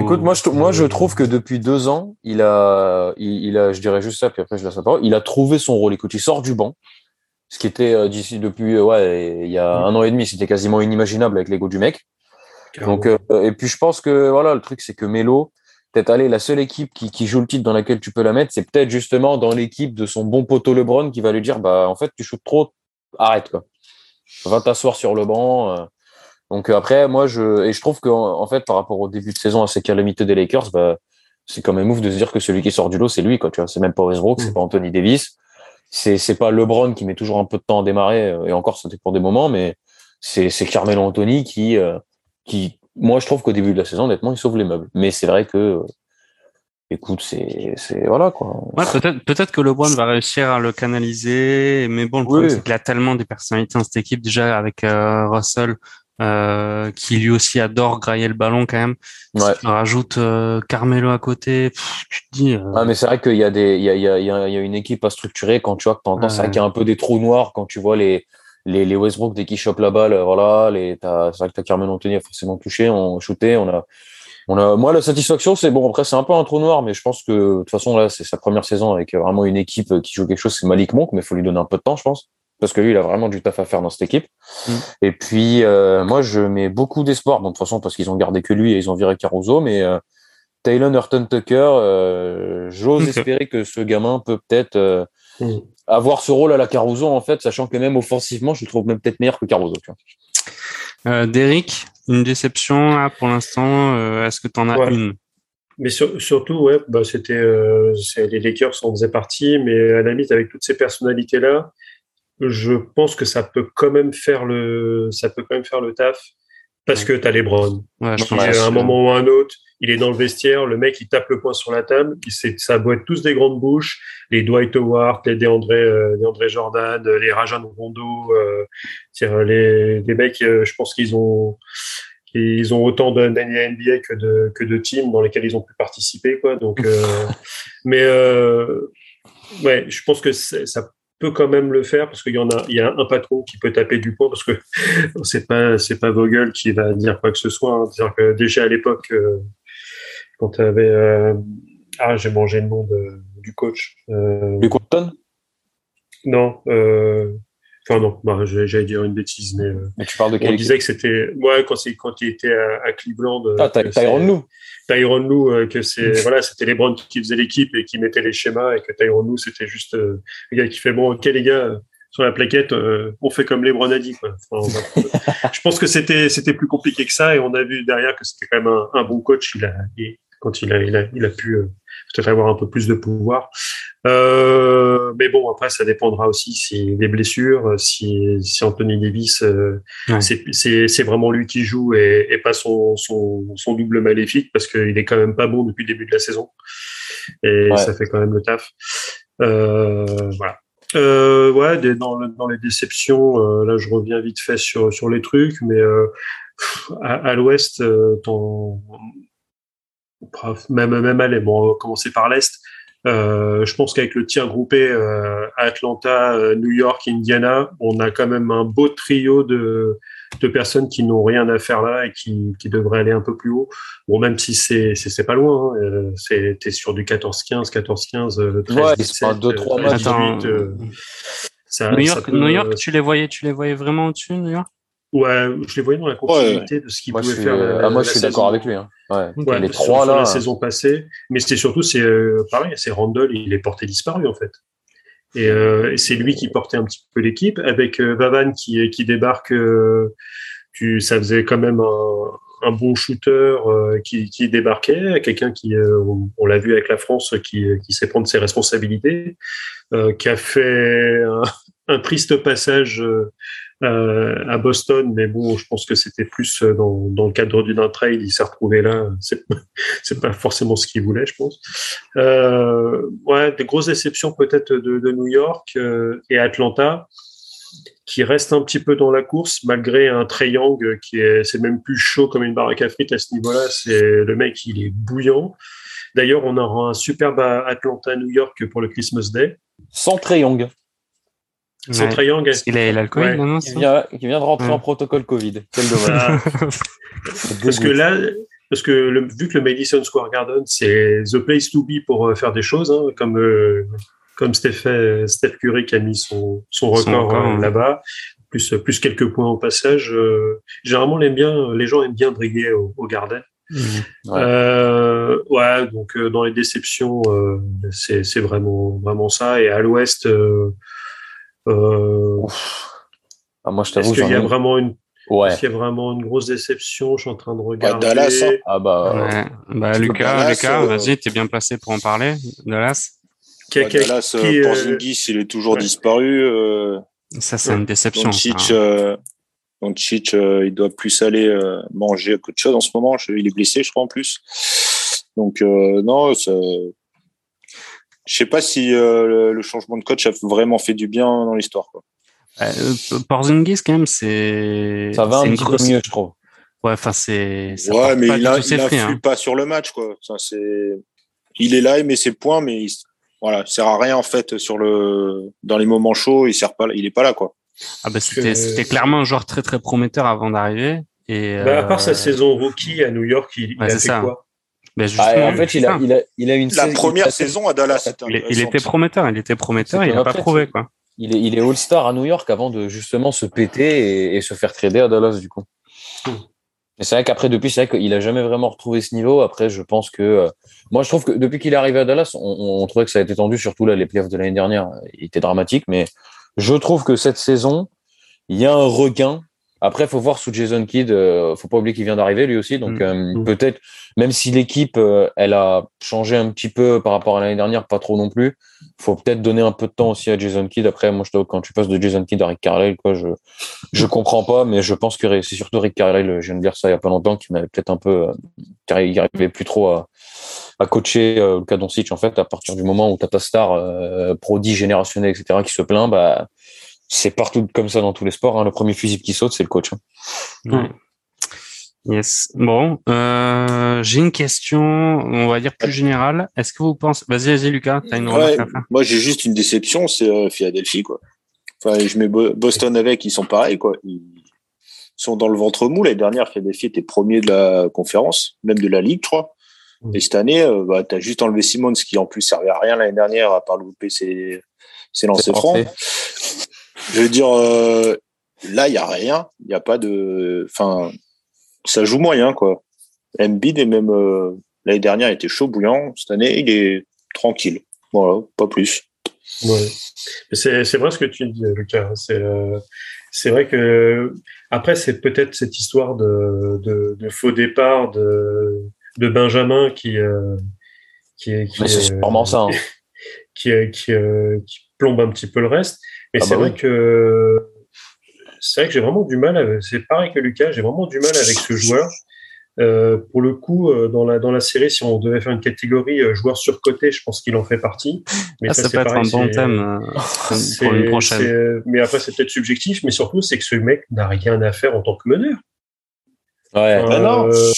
Écoute, moi je, moi je trouve que depuis deux ans, il a, il, a, je dirais juste ça, puis après je laisse la parole. Il a trouvé son rôle. Écoute, il sort du banc, ce qui était euh, d'ici depuis, euh, ouais, il y a un an et demi, c'était quasiment inimaginable avec l'ego du mec. Donc, euh, et puis je pense que voilà, le truc c'est que Melo, peut-être aller la seule équipe qui, qui joue le titre dans laquelle tu peux la mettre, c'est peut-être justement dans l'équipe de son bon poteau LeBron qui va lui dire, bah en fait tu shootes trop, arrête quoi, va t'asseoir sur le banc. Donc euh, après, moi, je et je trouve que en fait, par rapport au début de saison assez calamiteux des Lakers, bah, c'est quand même ouf de se dire que celui qui sort du lot, c'est lui, quoi. Tu vois, c'est même pas Westbrook, c'est mm. pas Anthony Davis, c'est c'est pas LeBron qui met toujours un peu de temps à démarrer, euh, et encore c'était pour des moments, mais c'est c'est Carmelo Anthony qui euh, qui, moi, je trouve qu'au début de la saison, honnêtement, il sauve les meubles. Mais c'est vrai que écoute, c'est, c'est voilà quoi. Ouais, peut-être, peut-être que LeBron va réussir à le canaliser, mais bon, le problème c'est qu'il a tellement des personnalités dans cette équipe déjà avec Russell, euh, qui lui aussi adore grailler le ballon quand même. Ouais. Si tu rajoutes euh, Carmelo à côté, tu te dis. Euh... Ah, mais c'est vrai qu'il y a des, il y a, il y a, il y a une équipe à structurer quand tu vois que t'entends, c'est vrai qu'il y a un peu des trous noirs quand tu vois les, les, les Westbrook dès qu'ils chopent la balle, voilà, les, t'as, c'est vrai que t'as Carmelo Anthony a forcément touché, on shooté, on a, on a, moi, la satisfaction, c'est bon. Après, c'est un peu un trou noir, mais je pense que de toute façon, là, c'est sa première saison avec vraiment une équipe qui joue quelque chose. C'est Malik Monk, mais il faut lui donner un peu de temps, je pense parce que lui, il a vraiment du taf à faire dans cette équipe. Mm. Et puis, euh, moi, je mets beaucoup d'espoir. Bon, de toute façon, parce qu'ils ont gardé que lui et ils ont viré Caruso, mais euh, Taylor Norton Tucker, euh, j'ose espérer que ce gamin peut peut-être euh, mm. avoir ce rôle à la Caruso, en fait, sachant que même offensivement, je le trouve même peut-être meilleur que Caruso. Tu vois. Derek, une déception pour l'instant. Est-ce que tu en as une? Mais surtout, ouais, bah, c'était les Lakers en faisaient partie, mais à la limite avec toutes ces personnalités là, je pense que ça peut quand même faire le, ça peut quand même faire le taf parce que tu as les Ouais, à un moment ou à un autre, il est dans le vestiaire, le mec il tape le poing sur la table, il ça doit être tous des grandes bouches, les Dwight Howard, les DeAndre, euh, Jordan, les Rajan Rondo, euh, les, les mecs, euh, je pense qu'ils ont ils ont autant d'années NBA que de que de teams dans lesquels ils ont pu participer quoi. Donc, euh, mais euh, ouais, je pense que ça peut quand même le faire parce qu'il y en a, il y a un patron qui peut taper du poing parce que c'est pas, c'est pas Vogel qui va dire quoi que ce soit. Hein. C'est-à-dire que déjà à l'époque, euh, quand tu avais, euh, ah, j'ai mangé le nom de, du coach. Euh, Du Compton? Non, euh, enfin non, bah, j'allais dire une bêtise, mais euh, Mais tu parles de on quel disait que c'était, ouais, quand c'est quand il était à, à Cleveland. euh, Ah, Ty- que c'est- Tyronn Lue. Tyronn Lue, euh, que c'est voilà, c'était les Browns qui faisaient l'équipe et qui mettaient les schémas et que Tyronn Lue c'était juste euh, le gars qui fait bon, ok les gars, euh, sur la plaquette, euh, on fait comme les dit quoi. Enfin, je pense que c'était c'était plus compliqué que ça et on a vu derrière que c'était quand même un, un bon coach. Il a il- quand il a il a, il a pu euh, peut-être avoir un peu plus de pouvoir. Euh, mais bon, après, ça dépendra aussi si des blessures, si, si Anthony Davis, euh, Ouais. c'est- vraiment lui qui joue et, et pas son, son, son double maléfique parce qu'il est quand même pas bon depuis le début de la saison. Et Ouais. ça fait quand même le taf. Euh, voilà. Euh, ouais, des- dans, dans les déceptions, euh, là, je reviens vite fait sur, sur les trucs, mais euh, à, à l'ouest, euh, même, même aller, bon, on va commencer par l'est. Euh, je pense qu'avec le tir groupé euh, Atlanta, euh, New York, Indiana, on a quand même un beau trio de, de personnes qui n'ont rien à faire là et qui, qui devraient aller un peu plus haut. Bon, même si c'est pas loin, hein, c'est t'es sur du 14-15, 14-15, euh, 13, Ouais, 17, c'est pas deux, trois euh, matchs. 18, Attends, euh, ça- New ça York, peut- New York, tu les voyais, tu les voyais vraiment au-dessus, New York? Ouais, je les voyais dans la continuité de ce pouvaient suis, faire. la- ah, moi, la je suis saison. d'accord avec lui. Hein. Ouais. Ouais, les trois sur là. la saison passée, mais c'était surtout c'est euh, pareil, c'est Randall, il est porté disparu en fait. Et, euh, et c'est lui qui portait un petit peu l'équipe avec euh, Vavan qui qui débarque. euh, tu, ça faisait quand même un, un bon shooter euh, qui, qui débarquait, quelqu'un qui, euh, on, on l'a vu avec la France, qui, qui sait prendre ses responsabilités, euh, qui a fait un, un triste passage. Euh, à Boston, mais bon, je pense que c'était plus euh, dans, le cadre d'un trade, il s'est retrouvé là. C'est c'est pas forcément ce qu'il voulait, je pense. Euh, ouais, des grosses déceptions peut-être de, New York et Atlanta, qui restent un petit peu dans la course malgré un Trey Young qui est, c'est même plus chaud comme une baraque à frites à ce niveau-là. C'est le mec, il est bouillant. D'ailleurs, on aura un superbe Atlanta-New York pour le Christmas Day. Sans Trey Sans Ouais. Young. Il a, Covid, Ouais. non, qui vient, qui vient de rentrer Ouais. en protocole Covid. Quel dommage. Parce que là, parce que le, vu que le Madison Square Garden, c'est the place to be pour euh, faire des choses, hein, comme euh, comme Steph, euh, Steph Curry qui a mis son, son record, euh, ouais. là-bas, plus plus quelques points au passage. euh, généralement, aime bien, les gens aiment bien briller au, au Garden. Mhm. Ouais. Euh, ouais, donc euh, dans les déceptions, euh, c'est c'est vraiment vraiment ça. Et à l'Ouest, Ah, moi, je est-ce t'avoue, qu'il j'en y a ai- vraiment une Ouais. est-ce qu'il y a vraiment une grosse déception? Je suis en train de regarder. Dallas, hein. Ah bah, Ouais. Bah, Lucas, Dallas, Lucas, euh, vas-y, t'es bien placé pour en parler. Dallas, Qui- Bah, Dallas, qui, euh, euh, Porzingis, il est toujours ouais. disparu. Euh, ça, c'est une déception. Doncic, euh, euh, il doit plus aller euh, manger à coup de chose en ce moment. Je- il est blessé, je crois, en plus. Donc, euh, non, ça... je sais pas si euh, le, le changement de coach a vraiment fait du bien dans l'histoire. quoi. Euh, Porzingis, quand même, c'est. ça va c'est un petit grosse- peu mieux, je trouve. Ouais, enfin, c'est. ça Ouais, mais pas il, a, il influe hein. pas sur le match. Quoi. Ça, c'est... Il est là, il met ses points, mais il, voilà, il sert à rien en fait sur le dans les moments chauds. Il sert pas, il est pas là quoi. Ah bah, c'était que- c'était clairement un joueur très très prometteur avant d'arriver. Et, Bah, à part sa euh, saison rookie à New York, il, il a fait ça. quoi? Bah, Ah, justement, en fait, il a, il a, il a une La saison- première il a- saison à Dallas, c'était Il, était prometteur, il était prometteur, il n'a pas prouvé quoi. Il est, il est All-Star à New York avant de justement se péter et, et se faire trader à Dallas du coup. Hmm. Et c'est vrai qu'après, depuis, c'est vrai qu'il a jamais vraiment retrouvé ce niveau. Après, je pense que. euh, moi, je trouve que depuis qu'il est arrivé à Dallas, on, on trouvait que ça a été tendu, surtout là, les playoffs de l'année dernière. Il était dramatique, mais je trouve que cette saison, il y a un regain. Après, faut voir sous Jason Kidd. euh, faut pas oublier qu'il vient d'arriver lui aussi. Donc, Mm. euh, Mm. peut-être, même si l'équipe, euh, elle a changé un petit peu par rapport à l'année dernière, pas trop non plus. Faut peut-être donner un peu de temps aussi à Jason Kidd. Après, moi, je quand tu passes de Jason Kidd à Rick Carlisle, quoi, je je comprends pas, mais je pense que c'est surtout Rick Carlisle. Je viens de dire ça il y a pas longtemps, qui m'avait peut-être un peu, euh, arri- qui arrivait plus trop à, à coacher euh, Luka Doncic. En fait, à partir du moment où t'as ta star euh, prodige générationnel, etc., qui se plaint, bah c'est partout comme ça dans tous les sports. hein. Le premier fusible qui saute, c'est le coach. hein. Ouais. Yes. Bon, euh, j'ai une question, on va dire plus générale. Est-ce que vous pensez, vas-y, vas-y, Lucas, t'as une remarque Ouais, à faire? moi, j'ai juste une déception, c'est euh, Philadelphie, quoi. Enfin, je mets Bo- Boston avec, ils sont pareils, quoi. Ils sont dans le ventre mou. L'année dernière, Philadelphie était premier de la conférence, même de la ligue, je crois. Mm. Et cette année, euh, bah, t'as juste enlevé Simmons, qui en plus servait à rien l'année dernière, à part louper ses, ses lancers francs. Je veux dire, euh, là, il y a rien. Il n'y a pas de. Enfin, ça joue moyen, quoi. Embiid est même euh, l'année dernière, il était chaud bouillant. Cette année, il est tranquille. Voilà, pas plus. Ouais. C'est c'est vrai ce que tu dis, Lucas. C'est euh, c'est vrai que après c'est peut-être cette histoire de, de, de faux départ de, de Benjamin qui euh, qui est qui, Mais c'est euh, sûrement ça. hein. qui, qui, euh, qui plombe un petit peu le reste. Mais Ah c'est bah vrai oui. que c'est vrai que j'ai vraiment du mal. avec- C'est pareil que Lucas, j'ai vraiment du mal avec ce joueur. Euh, pour le coup, euh, dans la dans la série, si on devait faire une catégorie euh, joueur surcoté, je pense qu'il en fait partie. Mais Ah, ça, peut être pareil, un bon thème euh, pour une prochaine. Mais après, c'est peut-être subjectif, mais surtout, c'est que ce mec n'a rien à faire en tant que meneur. Ouais. Enfin, Ah non. euh,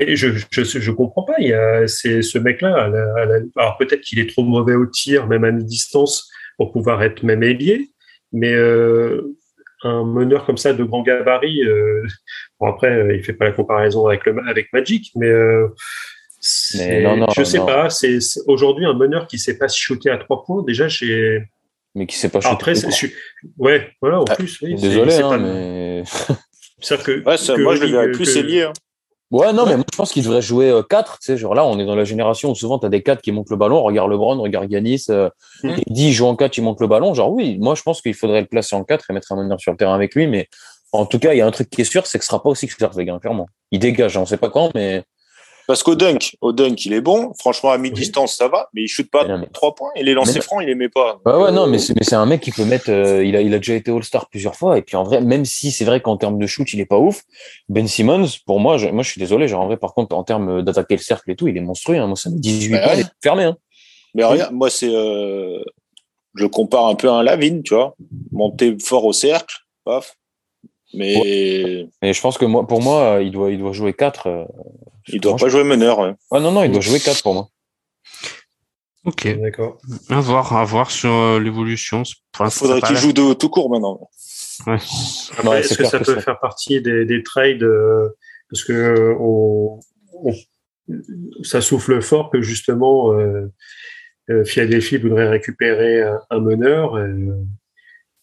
et je, je, je comprends pas. Il y a, c'est ce mec-là. à la- à la- alors peut-être qu'il est trop mauvais au tir, même à mi-distance, pour pouvoir être même ailier. Mais euh, un meneur comme ça de grand gabarit, euh, bon après, euh, il fait pas la comparaison avec le avec Magic, mais, euh, c'est- non, non, je sais non. pas. C'est c'est- aujourd'hui un meneur qui sait pas shooter à trois points. Déjà, j'ai Mais qui sait pas shooter. après, je ouais, voilà. En Ah, plus, oui. c'est- Désolé, c'est hein, pas- mais. que, Ouais, ça, que- moi, je le verrais plus ailier. hein. Ouais, non, mais moi, je pense qu'il devrait jouer 4. Tu sais, genre là, on est dans la génération où souvent, tu as des 4 qui montent le ballon. Regarde LeBron, regarde Yanis. Euh, Mhm. et joue en 4, il monte le ballon. Genre, oui, moi, je pense qu'il faudrait le placer en 4 et mettre un meneur sur le terrain avec lui. Mais en tout cas, il y a un truc qui est sûr, c'est que ce sera pas aussi que Zerveg, hein, clairement. Il dégage, hein, on sait pas quand, mais. Parce qu'au dunk, au dunk, il est bon. Franchement, à mi-distance, ça va, mais il shoot pas mais- trois points. Et les lancers francs, il les met pas. Ouais, ouais, Euh, non, mais c'est, mais c'est un mec qui peut mettre. euh, il, a, il a déjà été All-Star plusieurs fois. Et puis en vrai, même si c'est vrai qu'en termes de shoot, il est pas ouf, Ben Simmons, pour moi, je, moi, je suis désolé. Genre, en vrai, par contre, en termes d'attaquer le cercle et tout, il est monstrueux. Hein. Moi, ça met 18 Ouais, points, ouais. il est fermé. Hein. Mais regarde, moi, c'est. euh, Je compare un peu à un Lavine, tu vois. Monter fort au cercle, paf. Mais Et je pense que moi, pour moi, euh, il doit, il doit jouer 4. euh, il doit pas jouer meneur. ouais. Ouais, non, non, il doit jouer 4 pour moi. Ok, D'accord. à voir, à voir sur euh, l'évolution. Il faudrait qu'il joue de tout court maintenant. Après, est-ce que ça que peut ça- faire partie des, des trades euh, parce que euh, on, on- ça souffle fort que justement euh, euh, Philadelphie voudrait récupérer un, un meneur euh,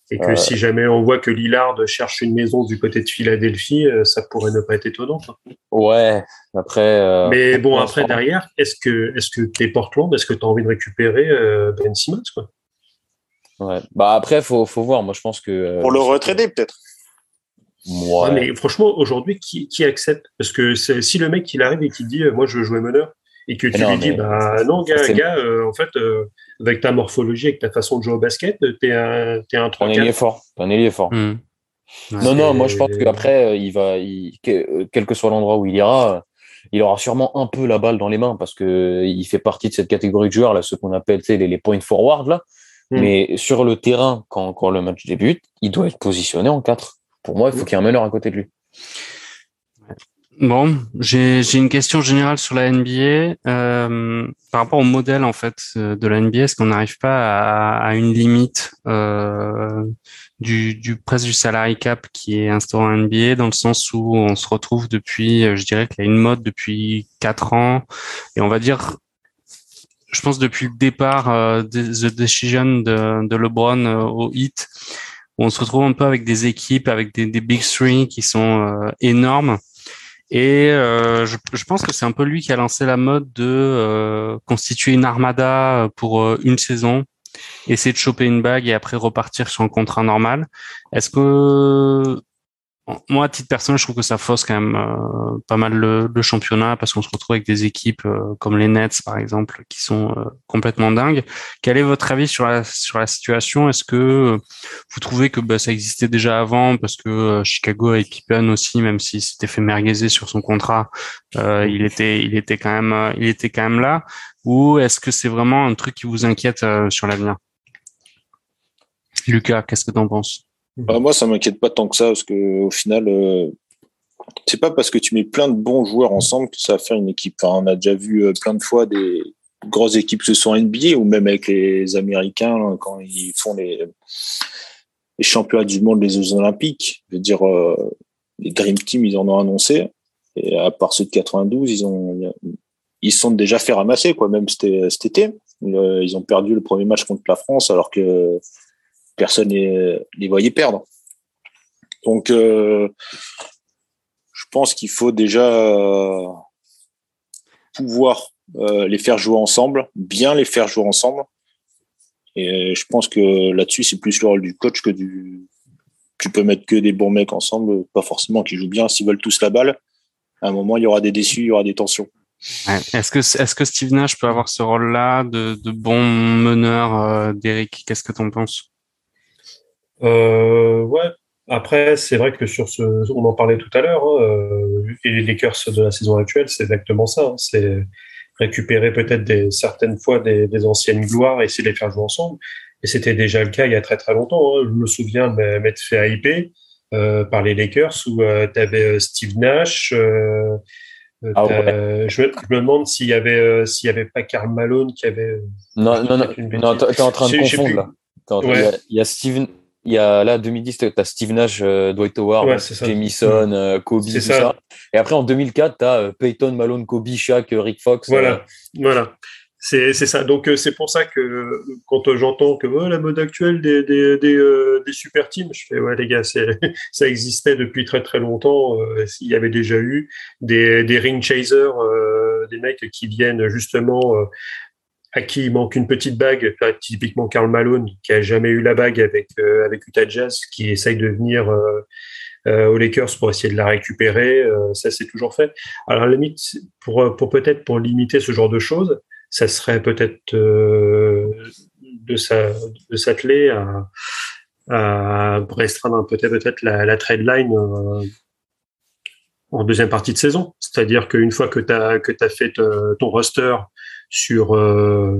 et que Euh. si jamais on voit que Lillard cherche une maison du côté de Philadelphie, euh, ça pourrait ne pas être étonnant. hein. Ouais, après. euh, Mais bon, après derrière, est-ce que est-ce que t'es Portland, est-ce que tu as envie de récupérer euh, Ben Simmons quoi? Ouais. Bah après, faut, faut voir. Moi, je pense que. euh, Pour le retrader, peut-être. Ouais. Ouais, mais franchement, aujourd'hui, qui, qui accepte? Parce que si le mec il arrive et qu'il dit euh, moi je veux jouer meneur et que tu non, lui dis bah non gars, gars euh, en fait euh, avec ta morphologie, avec ta façon de jouer au basket, t'es un t'es un un 3 ailier fort. Un ailier fort. Ouais. Non, non, moi je pense qu'après, il va, il, euh, quel que soit l'endroit où il ira, euh, il aura sûrement un peu la balle dans les mains parce que euh, il fait partie de cette catégorie de joueurs, là, ceux qu'on appelle tu sais, les, les point forward, là. Mm. Mais sur le terrain, quand, quand le match débute, il doit être positionné en 4. Pour moi, il faut qu'il y ait un meneur à côté de lui. Bon, j'ai une question générale sur la NBA euh, par rapport au modèle en fait euh, de la NBA. Est-ce qu'on n'arrive pas à, à une limite euh, du, du presque du salary cap qui est instauré en NBA dans le sens où on se retrouve depuis, euh, je dirais qu'il y a une mode depuis quatre ans et on va dire, je pense depuis le départ euh, the decision de, de LeBron euh, au Heat, où on se retrouve un peu avec des équipes avec des, des big three qui sont euh, énormes. Et euh, je, je pense que c'est un peu lui qui a lancé la mode de euh, constituer une armada pour euh, une saison, essayer de choper une bague et après repartir sur un contrat normal. Est-ce que moi, à titre personnel, je trouve que ça fausse quand même euh, pas mal le, le championnat parce qu'on se retrouve avec des équipes euh, comme les Nets, par exemple, qui sont euh, complètement dingues. Quel est votre avis sur la sur la situation? Est-ce que euh, vous trouvez que bah, ça existait déjà avant parce que euh, Chicago et Pippen aussi, même s'il s'était fait merguezer sur son contrat, euh, il était il était quand même il était quand même là? Ou est-ce que c'est vraiment un truc qui vous inquiète sur l'avenir? Lucas, qu'est-ce que t'en penses? Bah, moi, ça m'inquiète pas tant que ça, parce que au final, euh, c'est pas parce que tu mets plein de bons joueurs ensemble que ça va faire une équipe. On a déjà vu euh, plein de fois des grosses équipes que ce soit NBA ou même avec les Américains là, quand ils font les, championnats du monde, les Jeux Olympiques. Je veux dire, euh, les Dream Team, ils en ont annoncé. Et à part ceux de 92, ils ont ils sont déjà fait ramasser quoi. Même cet, cet été, Euh, ils ont perdu le premier match contre la France alors que personne ne les voyait perdre. Donc, euh, je pense qu'il faut déjà euh, pouvoir euh, les faire jouer ensemble, bien les faire jouer ensemble. Et je pense que là-dessus, c'est plus le rôle du coach que du. Tu peux mettre que des bons mecs ensemble, pas forcément qui jouent bien. S'ils veulent tous la balle, à un moment, il y aura des déçus, il y aura des tensions. Est-ce que est-ce que Steve Nash peut avoir ce rôle-là de, bon meneur, euh, d'Eric? Qu'est-ce que tu en penses? Euh, Ouais. Après, c'est vrai que sur ce, on en parlait tout à l'heure, hein, euh, et les Lakers de la saison actuelle, c'est exactement ça. Hein, c'est récupérer peut-être des, certaines fois des, des, anciennes gloires et essayer de les faire jouer ensemble. Et c'était déjà le cas il y a très très longtemps. Hein. Je me souviens de m'être fait hyper euh, par les Lakers où euh, tu avais Steve Nash. Euh, ah, ouais. je, me, je, me demande s'il y avait euh, s'il y avait pas Karl Malone qui avait. Non non non. Non, t'es en train de confondre là. Il ouais. y, a, y a Steve il y a là 2010 tu as Steve Nash, euh, Dwight Howard, ouais, Jamison, euh, Kobe, tout ça. ça. Et après en 2004 tu as euh, Peyton, Malone, Kobe, Shaq, Rick Fox. Voilà, voilà. C'est ça. Donc c'est pour ça que quand j'entends que oh, la mode actuelle des, des, des, euh, des, super teams, je fais ouais les gars, ça existait depuis très très longtemps. il y avait déjà eu des, des ring chasers, des mecs qui viennent justement à qui il manque une petite bague, typiquement Karl Malone, qui a jamais eu la bague avec euh, Utah Jazz, qui essaye de venir euh, euh, aux Lakers pour essayer de la récupérer. Euh, ça, c'est toujours fait. Alors, à la limite, pour pour peut-être pour limiter ce genre de choses, ça serait peut-être de sa, de s'atteler à, à restreindre peut-être peut-être la, la trade line en deuxième partie de saison. C'est-à-dire qu'une fois que tu as que as fait ton roster sur, euh,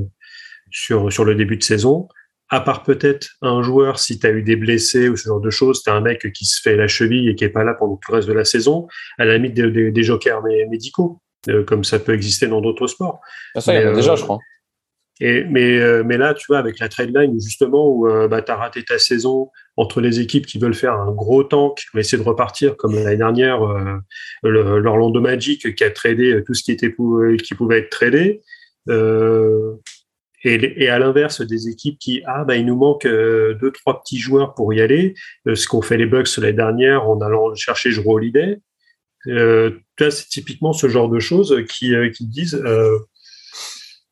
sur, sur le début de saison. À part peut-être un joueur, si tu as eu des blessés ou ce genre de choses, tu as un mec qui se fait la cheville et qui est pas là pendant tout le reste de la saison, à la limite des, des, des jokers médicaux, euh, comme ça peut exister dans d'autres sports. Ah, ça, il y en a déjà, je crois. Et, mais, euh, mais là, tu vois, avec la trade line, justement, où euh, bah, tu as raté ta saison entre les équipes qui veulent faire un gros tank, mais essayer de repartir, comme l'année dernière, euh, l'Orlando Magic qui a tradé tout ce qui, était qui pouvait être tradé, euh, et, et, à l'inverse des équipes qui ah bah il nous manque euh, deux trois petits joueurs pour y aller euh, ce qu'ont fait les Bucks l'année dernière en allant chercher Jrue Holiday euh, c'est typiquement ce genre de choses qui qui disent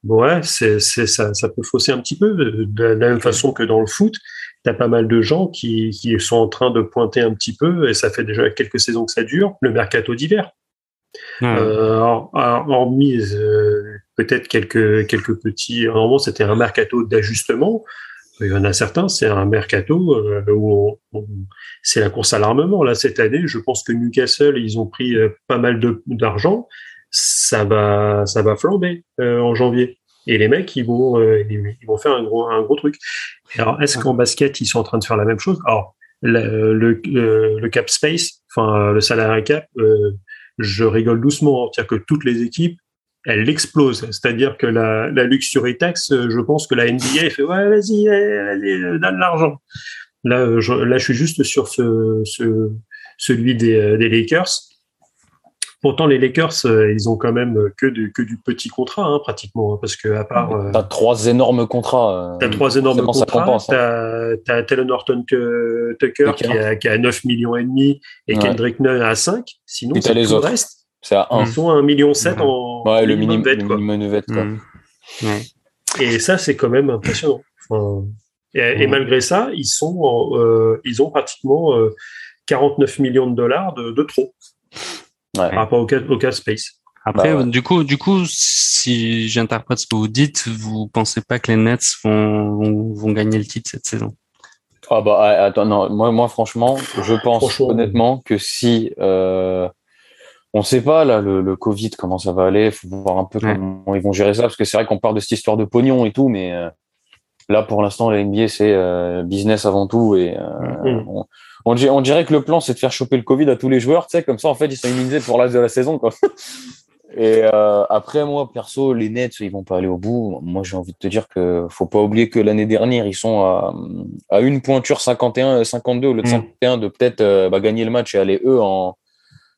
bon ouais c'est ça ça peut fausser un petit peu de la même façon que dans le foot tu as pas mal de gens qui, qui sont en train de pointer un petit peu et ça fait déjà quelques saisons que ça dure le mercato d'hiver Mmh. Euh, hormis euh, peut-être quelques quelques petits. Normalement, c'était un mercato d'ajustement. Il y en a certains, c'est un mercato euh, où c'est la course à l'armement. Là, cette année, je pense que Newcastle, ils ont pris euh, pas mal d'argent. Ça va, ça va flamber euh, en janvier. Et les mecs, ils vont, ils vont faire un gros, un gros truc. Alors, est-ce qu'en basket, ils sont en train de faire la même chose? Alors, le, le, le, cap space, enfin le salarié cap, je rigole doucement, c'est-à-dire que toutes les équipes, elles explosent. C'est-à-dire que la, la luxury tax, je pense que la NBA fait ouais, vas-y, allez, donne l'argent. Là, je, là, je suis juste sur ce, ce celui des, des Lakers. Pourtant, les Lakers, ils ont quand même que du, que du petit contrat, hein, pratiquement, hein, parce que à part. Euh, t'as trois énormes contrats. T'as trois énormes contrats. T'as hein. as Taylor Norton Tucker qui a, qui a 9 millions et demi et ouais. Kendrick Nunn à 5. Sinon, c'est les autres. Reste. C'est à 1. Ils sont à 1,7 million mmh. en ouais, le minimum vet, quoi. Minimum vet, quoi. Mmh. Ouais. Et ça, c'est quand même impressionnant. Enfin, et, mmh. et, malgré ça, ils sont, euh, ils ont pratiquement euh, 49 millions de dollars de, de trop ouais. par rapport au cas, au cas space. Après, bah ouais. du coup, du coup, si j'interprète ce que vous dites, vous pensez pas que les Nets vont, vont, vont gagner le titre cette saison? Ah bah attends, non, moi, moi franchement, je pense franchement, honnêtement que si euh, on ne sait pas là le, le, Covid comment ça va aller, faut voir un peu ouais. comment ils vont gérer ça parce que c'est vrai qu'on parle de cette histoire de pognon et tout, mais euh, Là, pour l'instant, la NBA, c'est euh, business avant tout. Et euh, Mhm. on, on, di- on dirait que le plan, c'est de faire choper le Covid à tous les joueurs. Tu sais, comme ça, en fait, ils sont immunisés pour l'âge de la saison. Quoi. Et après, moi, perso, les Nets, ils vont pas aller au bout. Moi, j'ai envie de te dire que faut pas oublier que l'année dernière, ils sont à, à une pointure 51, 52 au lieu de Mm. 51 de peut-être bah, gagner le match et aller eux en,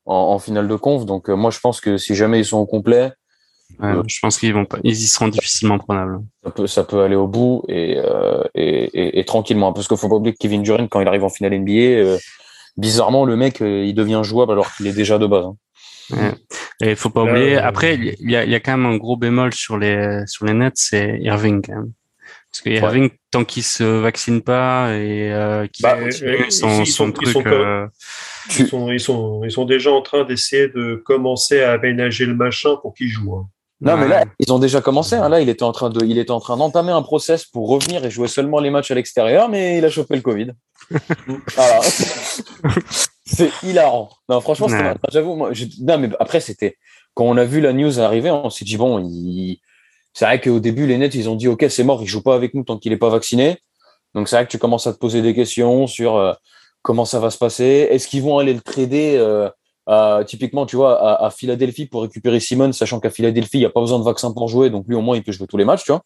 en, en finale de conf. Donc, euh, moi, je pense que si jamais ils sont au complet, Ouais, Ouais. Je pense qu'ils vont pas, ils y seront difficilement prenables. ça peut, ça peut aller au bout et, euh, et, et, et tranquillement. Parce qu'il faut pas oublier que Kevin Durant, quand il arrive en finale NBA, euh, bizarrement, le mec, euh, il devient jouable alors qu'il est déjà de base. hein. Et il faut pas oublier. euh, Après, il y a, il y a quand même un gros bémol sur les sur les nets, c'est Irving quand même. Parce que Irving, tant qu'il se vaccine pas et euh, qu'il Bah, euh, son, ils son sont- ils truc, sont pas- euh, Ils sont, ils, sont, ils sont déjà en train d'essayer de commencer à aménager le machin pour qu'il joue. hein. Non, mais là, ils ont déjà commencé. hein. Là, il était en train de, il était en train d'entamer un process pour revenir et jouer seulement les matchs à l'extérieur, mais il a chopé le Covid. voilà. c'est hilarant. Non, franchement, c'était Ouais. j'avoue, moi, je- non, mais après, c'était quand on a vu la news arriver, on s'est dit bon, il... c'est vrai qu'au début, les Nets, ils ont dit ok, c'est mort, il joue pas avec nous tant qu'il est pas vacciné. Donc c'est vrai que tu commences à te poser des questions sur euh, comment ça va se passer. Est-ce qu'ils vont aller le trader euh, typiquement, tu vois, à, Philadelphie pour récupérer Simon, sachant qu'à Philadelphie, il n'y a pas besoin de vaccin pour jouer, donc lui au moins il peut jouer tous les matchs, tu vois.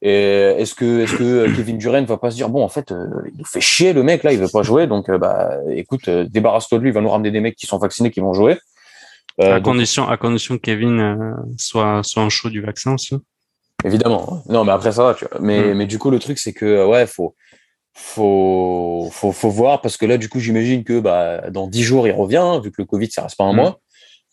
Est-ce que, est-ce que euh, Kevin Durant va pas se dire bon, en fait, il nous fait chier le mec là, il veut pas jouer, donc bah écoute, débarrasse-toi de lui, il va nous ramener des mecs qui sont vaccinés, qui vont jouer. Euh, à donc, condition à condition que Kevin euh, soit soit un show du vaccin aussi. Évidemment. Non, mais après ça va, tu vois. Mais, Mm. mais du coup, le truc, c'est que, euh, ouais, faut, faut, faut, faut voir parce que là, du coup, j'imagine que, bah, dans dix jours, il revient, vu que le Covid, ça reste pas un Mm. mois.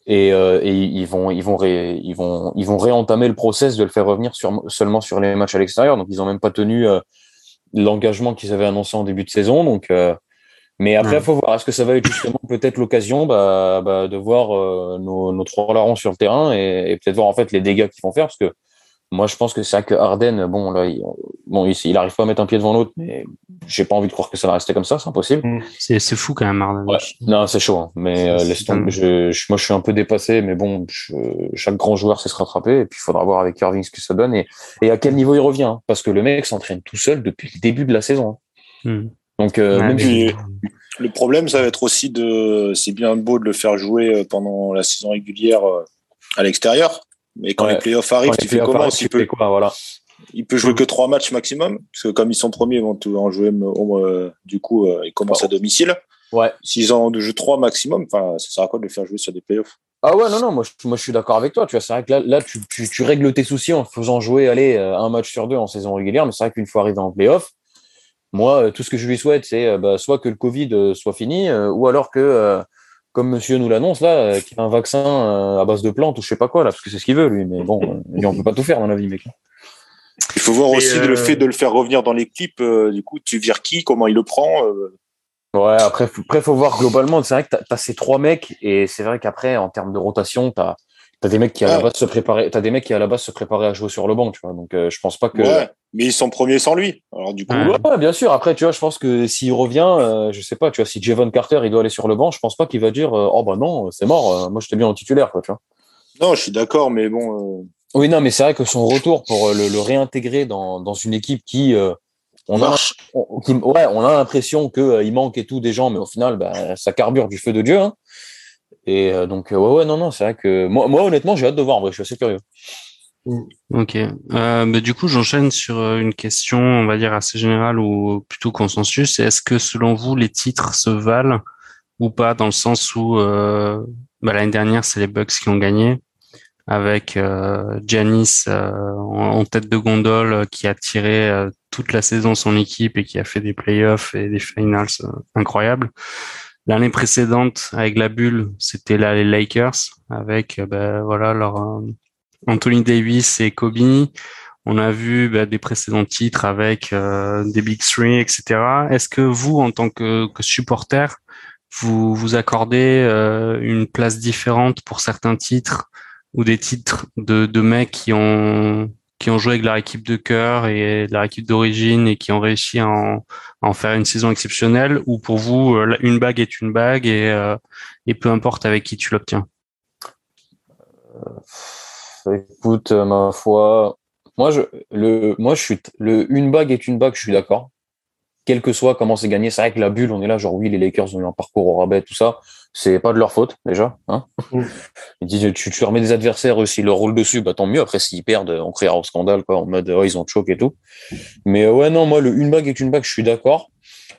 Et, euh, et ils vont, ils vont ré, ils vont, ils vont réentamer le process de le faire revenir sur, seulement sur les matchs à l'extérieur. Donc, ils ont même pas tenu euh, l'engagement qu'ils avaient annoncé en début de saison. Donc, euh, mais après, Ouais. faut voir. Est-ce que ça va être justement peut-être l'occasion bah, bah, de voir euh, nos, nos trois larrons sur le terrain et, et peut-être voir en fait les dégâts qu'ils vont faire? Parce que moi, je pense que c'est vrai que Harden, bon, là, il, bon, il, il arrive pas à mettre un pied devant l'autre, mais j'ai pas envie de croire que ça va rester comme ça, c'est impossible. C'est c'est fou quand même Harden. Ouais. Non, c'est chaud, hein. mais euh, laisse tomber. Je, je- moi, je suis un peu dépassé, mais bon, je- chaque grand joueur sait se rattraper, et puis il faudra voir avec Irving ce que ça donne et, et à quel niveau il revient, hein. parce que le mec s'entraîne tout seul depuis le début de la saison. hein. Hmm. Donc, euh, Ouais, même mais- si- puis- Le problème, ça va être aussi de. C'est bien beau de le faire jouer euh, pendant la saison régulière euh, à l'extérieur. Mais quand Ouais. les playoffs arrivent, quand tu fais comment? fais quoi, voilà. il peut jouer que trois matchs maximum. Parce que comme ils sont premiers, ils vont en jouer. euh, du coup, ils commencent à domicile. Ouais. S'ils en jouent trois maximum, ça sert à quoi de le faire jouer sur des playoffs? Ah ouais, non, non, moi je, moi, je suis d'accord avec toi. Tu vois, c'est vrai que là, là tu, tu, tu règles tes soucis en faisant jouer allez, euh, un match sur deux en saison régulière, mais c'est vrai qu'une fois arrivé en playoff, moi, euh, tout ce que je lui souhaite, c'est euh, bah, soit que le Covid euh, soit fini, euh, ou alors que, euh, comme monsieur nous l'annonce, là, euh, qu'il y a un vaccin euh, à base de plantes ou je sais pas quoi, là, parce que c'est ce qu'il veut, lui. Mais bon, euh, lui, on peut pas tout faire dans la vie, mec. Il faut voir Et, aussi euh, le fait de le faire revenir dans l'équipe. euh, du coup, tu vires qui Comment il le prend euh, Ouais, après, après, faut voir globalement. C'est vrai que t'as as ces trois mecs, et c'est vrai qu'après, en termes de rotation, t'as as des mecs qui à la Ouais. base se préparaient, t'as des mecs qui à la base se préparaient à jouer sur le banc, tu vois. Donc, euh, je pense pas que. Ouais, mais ils sont premiers sans lui. Alors du coup, Ouais. Bien sûr. Après, tu vois, je pense que s'il revient, euh, je sais pas, tu vois, si Javon Carter il doit aller sur le banc, je pense pas qu'il va dire euh, oh bah non, c'est mort, euh, moi j'étais bien en titulaire, quoi, tu vois. non, je suis d'accord, mais bon, euh, Oui, non, mais c'est vrai que son retour pour le, le réintégrer dans, dans une équipe qui euh, on a, marche. on, qui- ouais, on a l'impression que euh, il manque et tout des gens, mais au final, bah, ça carbure du feu de Dieu. hein. Et euh, donc, euh, ouais, ouais, non, non, c'est vrai que moi, honnêtement, j'ai hâte de voir. En vrai, je suis assez curieux. Ok. Euh, mais du coup, j'enchaîne sur euh, une question, on va dire assez générale ou plutôt consensus. Est-ce que selon vous, les titres se valent ou pas dans le sens où bah, l'année dernière, c'est les Bucks qui ont gagné avec euh, en, tête de gondole qui a tiré toute la saison son équipe et qui a fait des playoffs et des finals incroyables. L'année précédente, avec la bulle, c'était là les Lakers avec euh, bah, voilà leur euh, Anthony Davis et Kobe. On a vu bah, des précédents titres avec euh, des Big Three, etc. Est-ce que vous, en tant que, que supporter, vous vous accordez euh, une place différente pour certains titres ou des titres de, de mecs qui ont qui ont joué avec leur équipe de cœur et leur équipe d'origine et qui ont réussi à en, faire une saison exceptionnelle ou pour vous euh, une bague est une bague et, euh, et peu importe avec qui tu l'obtiens? Écoute, euh, ma foi, moi, je, le, moi, je suis, le, une bague est une bague, je suis d'accord. Quel que soit comment c'est gagné, c'est vrai que la bulle, on est là, genre, oui, les Lakers ont eu un parcours au rabais, tout ça. C'est pas de leur faute, déjà, hein. Mm. Ils disent, tu, tu remets des adversaires aussi, leur roule dessus, bah, tant mieux. Après, s'ils perdent, on criera au scandale, quoi, en mode, oh, ils ont choc et tout. Mais, euh, ouais, non, moi, le une bague est une bague, je suis d'accord.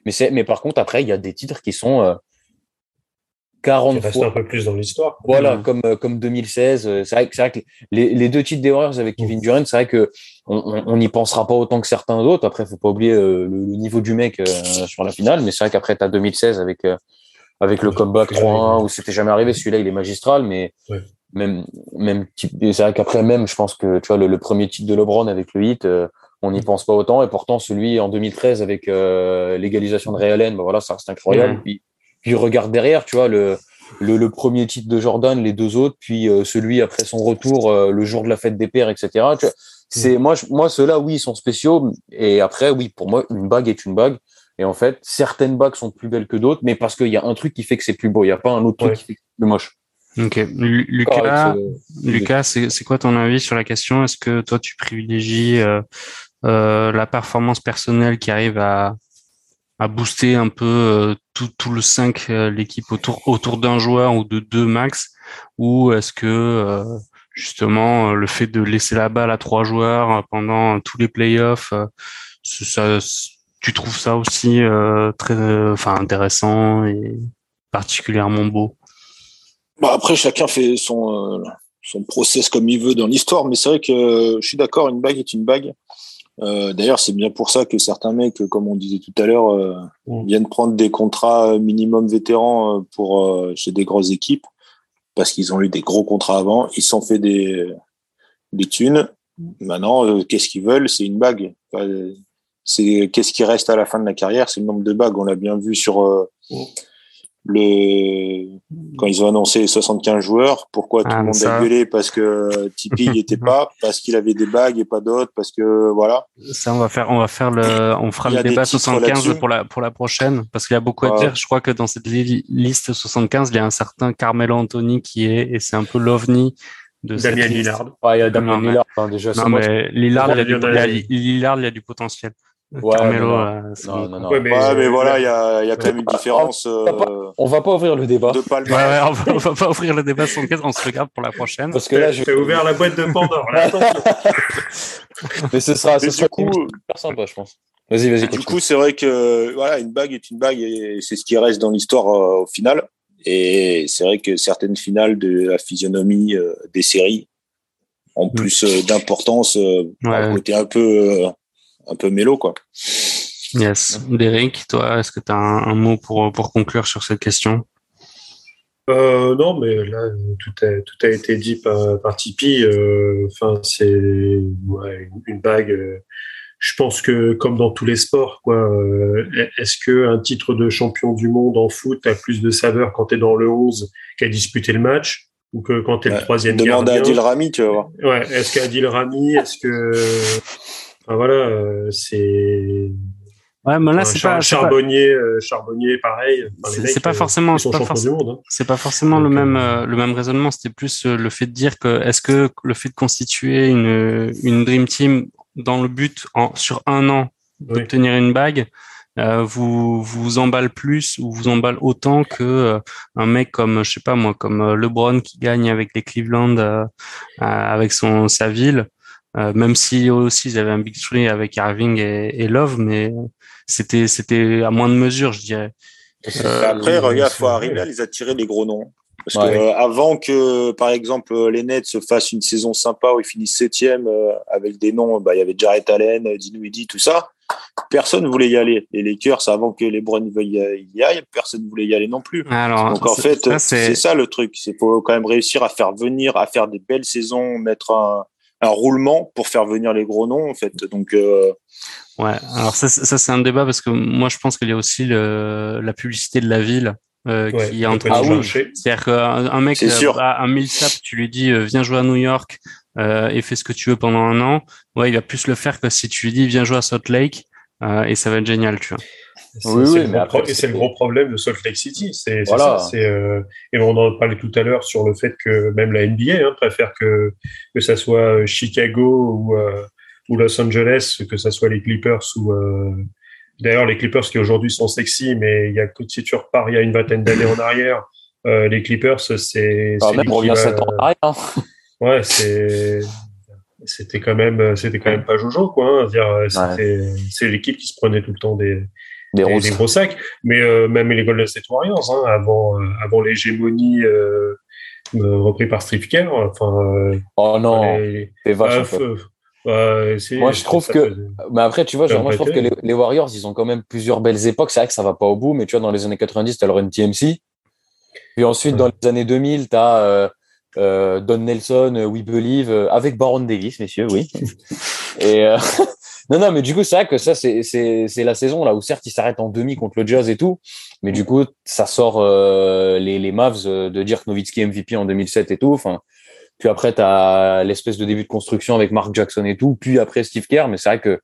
Mais c'est, mais par contre, après, il y a des titres qui sont, euh, 40 Qui reste fois un peu plus dans l'histoire. voilà, Mm. comme, euh, comme 2016. euh, C'est vrai, que- c'est vrai que les, les deux titres des Warriors avec Kevin Durant, c'est vrai que on- n'y pensera pas autant que certains d'autres. Après, faut pas oublier euh, le, le niveau du mec euh, sur la finale. Mais c'est vrai qu'après, tu as 2016 avec, euh, avec le comeback c'est 3-1 où c'était jamais arrivé. Celui-là, il est magistral. Mais Ouais. même, même c'est vrai qu'après, même, je pense que tu vois, le, le premier titre de LeBron avec le hit, euh, on n'y pense pas autant. Et pourtant, celui en 2013 avec euh, l'égalisation de Ray Allen, bah voilà, ça reste incroyable. Ouais. Puis, puis regarde derrière, tu vois, le, le, le premier titre de Jordan, les deux autres, puis euh, celui après son retour, euh, le jour de la fête des pères, etc. Tu vois, c'est moi, je- moi ceux-là, oui, ils sont spéciaux. Et après, oui, pour moi, une bague est une bague. Et en fait, certaines bagues sont plus belles que d'autres, mais parce qu'il y a un truc qui fait que c'est plus beau. Il n'y a pas un autre Ouais. truc qui fait que c'est plus moche. Ok. Lucas, avec ce- Lucas, c'est c'est quoi ton avis sur la question? Est-ce que toi tu privilégies euh, euh, la performance personnelle qui arrive à, à booster un peu euh, tout, tout le 5, euh, l'équipe autour, autour d'un joueur ou de deux max? Ou est-ce que euh, justement euh, le fait de laisser la balle à trois joueurs euh, pendant tous les playoffs, euh, ça, tu trouves ça aussi euh, très euh, enfin, intéressant et particulièrement beau? Bah, après, chacun fait son, euh, son process comme il veut dans l'histoire, mais c'est vrai que euh, je suis d'accord, une bague est une bague. Euh, D'ailleurs, c'est bien pour ça que certains mecs, comme on disait tout à l'heure, euh, Mm. viennent prendre des contrats minimum vétérans euh, pour euh, chez des grosses équipes parce qu'ils ont eu des gros contrats avant. Ils sont fait des, des thunes. Maintenant, euh, qu'est-ce qu'ils veulent? C'est une bague. Euh, c'est qu'est-ce qui reste à la fin de la carrière? C'est le nombre de bagues. On l'a bien vu sur euh, le quand ils ont annoncé les 75 joueurs. Pourquoi tout Ah, le monde ça. a gueulé? Parce que Tipeee n'y était pas, parce qu'il avait des bagues et pas d'autres, parce que voilà. Ça, on va faire, on va faire le, on fera le débat titres 75 là-dessus. pour la, pour la prochaine, parce qu'il y a beaucoup à dire. Je crois que dans cette li- liste 75, il y a un certain Carmelo Anthony qui est, et c'est un peu l'ovni de cette Damien liste. Lillard. Ah, il y a Damien Non, mais- Lillard, hein, déjà. Non, moi, mais Lillard, il y a du, Lionel il y a- Messi. Lillard, il y a du potentiel. Ouais, Carmelo, mais non. euh, c'est Non, bon. non, non. Ouais, mais, Ouais, mais euh, voilà, il y a, il y a quand même une différence euh, On va pas ouvrir le débat. de Ouais, palmarès. ouais, on, va, on va pas ouvrir le débat 75, on se regarde pour la prochaine. Parce que là, je J'ai ouvert la boîte de Pandore. Là. Mais ce sera, ce Mais sera du coup, super sympa, je pense. Vas-y, vas-y, Du coup, c'est vrai que voilà, une bague est une bague et c'est ce qui reste dans l'histoire euh, au final. Et c'est vrai que certaines finales de la physionomie euh, des séries ont plus euh, d'importance, euh, Ouais. un côté un peu euh, un peu mélo quoi. Yes. Derek, toi, est-ce que tu as un, un mot pour, pour conclure sur cette question? Euh, non, mais là, tout a, tout a été dit par, par Tipeee. euh, Enfin, c'est ouais, une, bague. euh, je pense que, comme dans tous les sports, quoi, euh, est-ce que un titre de champion du monde en foot a plus de saveur quand tu es dans le 11 qu'à disputer le match ou que quand tu es Ouais. le troisième Demande à gardien? Adil Rami, tu vas voir. Ouais, est-ce qu'Adil Rami, est-ce que. Enfin, voilà, euh, c'est. Ouais, mais là, Enfin, c'est Char- pas, Charbonnier, euh, Charbonnier, pareil. Enfin, C'est- pas euh, forcément- c'est pas hein. c'est pas forcément le même, euh, le même raisonnement. C'était plus le fait de dire que est-ce que le fait de constituer une, une dream team dans le but en, sur un an Oui. d'obtenir une bague, euh, vous vous emballe plus ou vous emballe autant que euh, un mec comme je sais pas moi comme LeBron qui gagne avec les Cleveland euh, avec son sa ville euh, même si eux aussi ils avaient un big three avec Irving et, et Love mais c'était c'était à moins de mesure je dirais Euh, Après, regarde, faut arriver à les attirer les gros noms. Parce Ouais. que euh, avant que, par exemple, les Nets se fassent une saison sympa où ils finissent septième euh, avec des noms, bah, il y avait Jarrett Allen, euh, Dinwiddie, tout ça. Personne voulait y aller. Les Lakers, avant que les Browns veuillent y aller, personne voulait y aller non plus. alors Donc en fait, c'est ça le truc. C'est faut quand même réussir à faire venir, à faire des belles saisons, mettre un, un roulement pour faire venir les gros noms en fait. Donc euh, Ouais, alors ça, c'est- ça c'est un débat parce que moi je pense qu'il y a aussi le, la publicité de la ville euh, Ouais, qui est Ah oui. marché. C'est-à-dire qu'un un mec, euh, bah, un Millsap, tu lui dis euh, viens jouer à New York euh, et fais ce que tu veux pendant un an, ouais, il va plus le faire que si tu lui dis viens jouer à Salt Lake euh, et ça va être génial, tu vois. C'est Oui, c'est oui, le, mais gros après, pro- et c'est c'est- le gros problème de Salt Lake City. C'est c'est Voilà. ça. c'est, euh, et on en parlait tout à l'heure sur le fait que même la NBA hein, préfère que, que ça soit Chicago ou, euh, ou Los Angeles, que ce soit les Clippers ou d'ailleurs les Clippers qui aujourd'hui sont sexy, mais il y a si tu repars il y a une vingtaine d'années en arrière, les Clippers c'est. Ah, même on revient 7 ans en arrière. Hein. Ouais, c'est c'était quand même c'était quand même pas Jojo quoi hein, dire c'est l'équipe qui se prenait tout le temps des des, gros sacs. Mais euh, même les Golden State Warriors hein, avant euh, avant l'hégémonie euh, repris par Stripker enfin oh non c'est vache moi je trouve que mais après tu vois genre, moi je trouve que les, Warriors ils ont quand même plusieurs belles époques. C'est vrai que ça va pas au bout mais tu vois dans les années 90 t'as le run TMC puis ensuite dans les années 2000 t'as euh, Don Nelson, euh, We Believe, euh, avec Baron Davis, messieurs, oui. et non, non, mais du coup, c'est vrai que ça, c'est, c'est, c'est la saison là où certes, il s'arrête en demi contre le Jazz et tout, mais du coup, ça sort les, les Mavs de Dirk Nowitzki MVP en 2007 et tout. Enfin, puis après, tu as l'espèce de début de construction avec Mark Jackson et tout, puis après Steve Kerr, mais c'est vrai que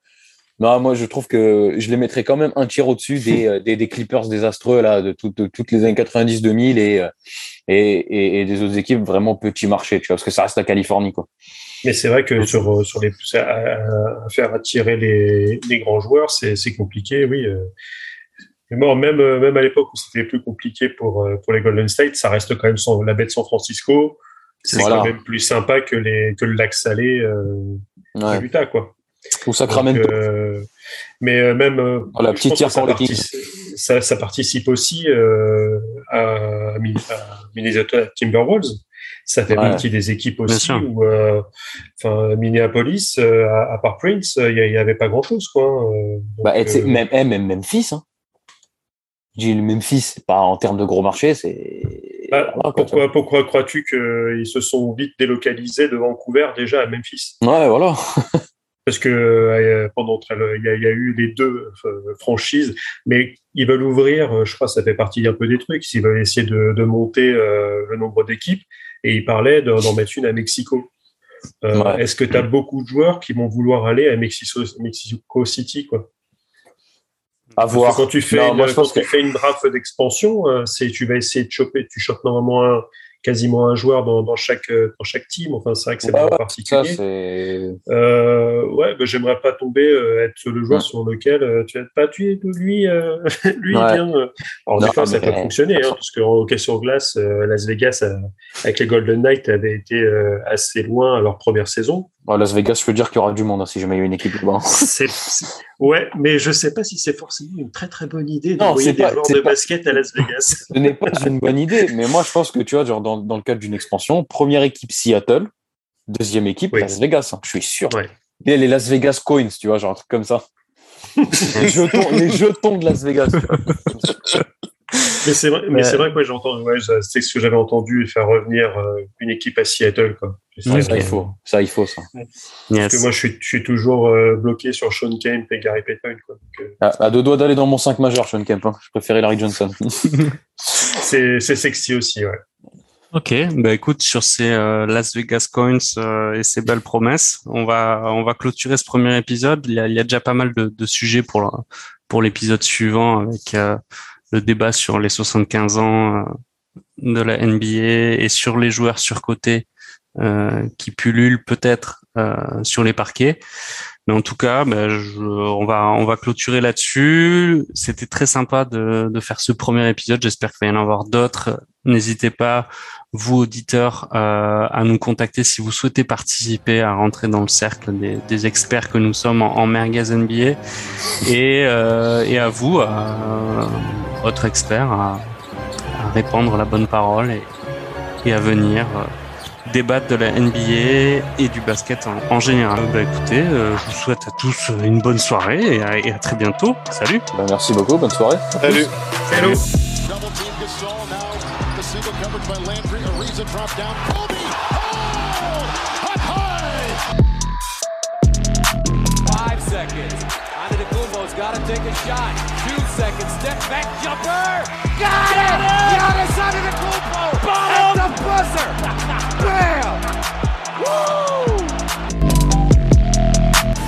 non, moi, je trouve que je les mettrais quand même un tiers au-dessus des, des, des, Clippers désastreux là, de, de toutes les années 90-2000 et, et, et, des autres équipes vraiment petit marché, tu vois, parce que ça reste la Californie, quoi. Mais c'est vrai que sur, sur les à, faire attirer les, les grands joueurs, c'est compliqué, oui. Euh. Mais bon, même même à l'époque où c'était plus compliqué pour euh, pour les Golden State, ça reste quand même la baie de San Francisco. C'est quand même plus sympa que les que le lac salé euh, ouais. Utah, quoi. Ou Sacramento. Donc, euh, mais euh, même euh, la petite ça, ça, ça, participe aussi euh, à, Minnesota Timberwolves. Ça fait partie des équipes aussi où, enfin, Minneapolis, à, part Prince, il n'y avait pas grand chose, quoi. Hein. Donc, bah, même, eh, même Memphis. Hein. J'ai le Memphis, pas en termes de gros marché, c'est. Bah, pourquoi, pourquoi crois-tu qu'ils se sont vite délocalisés de Vancouver déjà à Memphis? Ouais, voilà. Parce que euh, pendant très, il y, a, il y, a, eu les deux euh, franchises, mais ils veulent ouvrir, euh, je crois, ça fait partie un peu des trucs, ils veulent essayer de, de monter le nombre d'équipes, et ils parlaient d'en mettre une à Mexico. Euh, Est-ce que tu as beaucoup de joueurs qui vont vouloir aller à Mexico, Mexico City, quoi? À voir. Quand tu fais, non, une, moi, quand tu que... fais une draft d'expansion, c'est tu vas essayer de choper, tu chopes normalement un, quasiment un joueur dans, dans, chaque euh, dans chaque team. Enfin, c'est vrai que c'est pas particulier. Ça, euh, ouais, bah, j'aimerais pas tomber euh, être le joueur sur lequel euh, tu vas pas tuer lui. lui ouais. bien. Alors des fois, ça peut fonctionner, hein, parce qu'en hockey sur glace, Las Vegas avec les Golden Knights avait été assez loin à leur première saison. Las Vegas, je peux dire qu'il y aura du monde hein, si jamais il y a une équipe là-bas. Ouais, mais je sais pas si c'est forcément une très très bonne idée d'envoyer des joueurs de pas, basket à Las Vegas. Ce n'est pas une bonne idée, mais moi je pense que tu vois, genre dans, dans le cadre d'une expansion, première équipe Seattle, deuxième équipe Las Vegas, hein, je suis sûr. Ouais. Et les Las Vegas Coins, tu vois, genre un truc comme ça. les, jetons, les jetons de Las Vegas. Mais c'est vrai, mais c'est vrai que ouais, j'entends, ouais, c'est ce que j'avais entendu faire revenir euh, une équipe à Seattle, quoi. Ça, il faut, ça, il faut, ça. Parce que moi, je suis, je suis toujours euh, bloqué sur Sean Kemp et Gary Payton, quoi. Donc, euh... à, à, deux doigts d'aller dans mon 5 majeur, Sean Kemp. Hein. Je préférais Larry Johnson. c'est, c'est sexy aussi, ouais. Ok, bah écoute, sur ces euh, Las Vegas Coins euh, et ces belles promesses, on va on va clôturer ce premier épisode. Il y a, il y a déjà pas mal de, de sujets pour pour l'épisode suivant avec euh, le débat sur les 75 ans euh, de la NBA et sur les joueurs surcotés euh, qui pullulent peut-être euh, sur les parquets. Mais en tout cas, ben, je, on va on va clôturer là-dessus. C'était très sympa de, de faire ce premier épisode. J'espère qu'il va y en avoir d'autres. N'hésitez pas, vous auditeurs, euh, à nous contacter si vous souhaitez participer à rentrer dans le cercle des, des experts que nous sommes en, en merguez NBA et, euh, et à vous, à, autres experts, à, à, répandre la bonne parole et, et à venir. Euh, débattre de la NBA et du basket en, en général. Bah écoutez, euh, je vous souhaite à tous une bonne soirée et à, et à très bientôt. Salut. Bah, merci beaucoup, bonne soirée. Salut. Salut. Five seconds. Antetokounmpo's got to take a shot. Two seconds. Step back jumper. Got it. Giannis Antetokounmpo. At the cool ball! Butt the buzzer. Bam. Woo.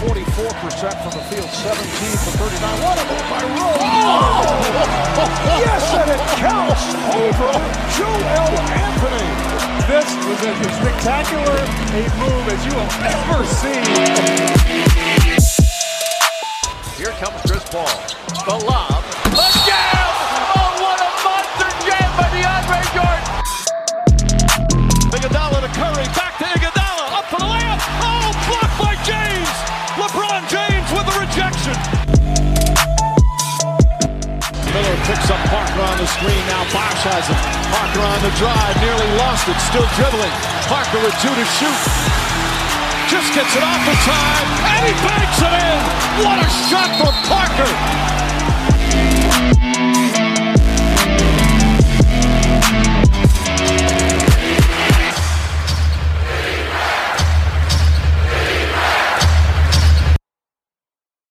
44% from the field, 17 for 39. What a move by Rose. Oh! yes, and it counts over Joel Anthony. This was as spectacular a move as you will ever see. Here comes Chris Paul. The lob. The jam! Oh, what a monster jam by DeAndre Jordan! Iguodala to Curry. Back to Iguodala. Up for the layup. Oh, blocked by James! LeBron James with the rejection. Miller picks up Parker on the screen. Now Bosch has it. Parker on the drive. Nearly lost it. Still dribbling. Parker with two to shoot just gets it off in time, and he banks it in. What a shot for Parker!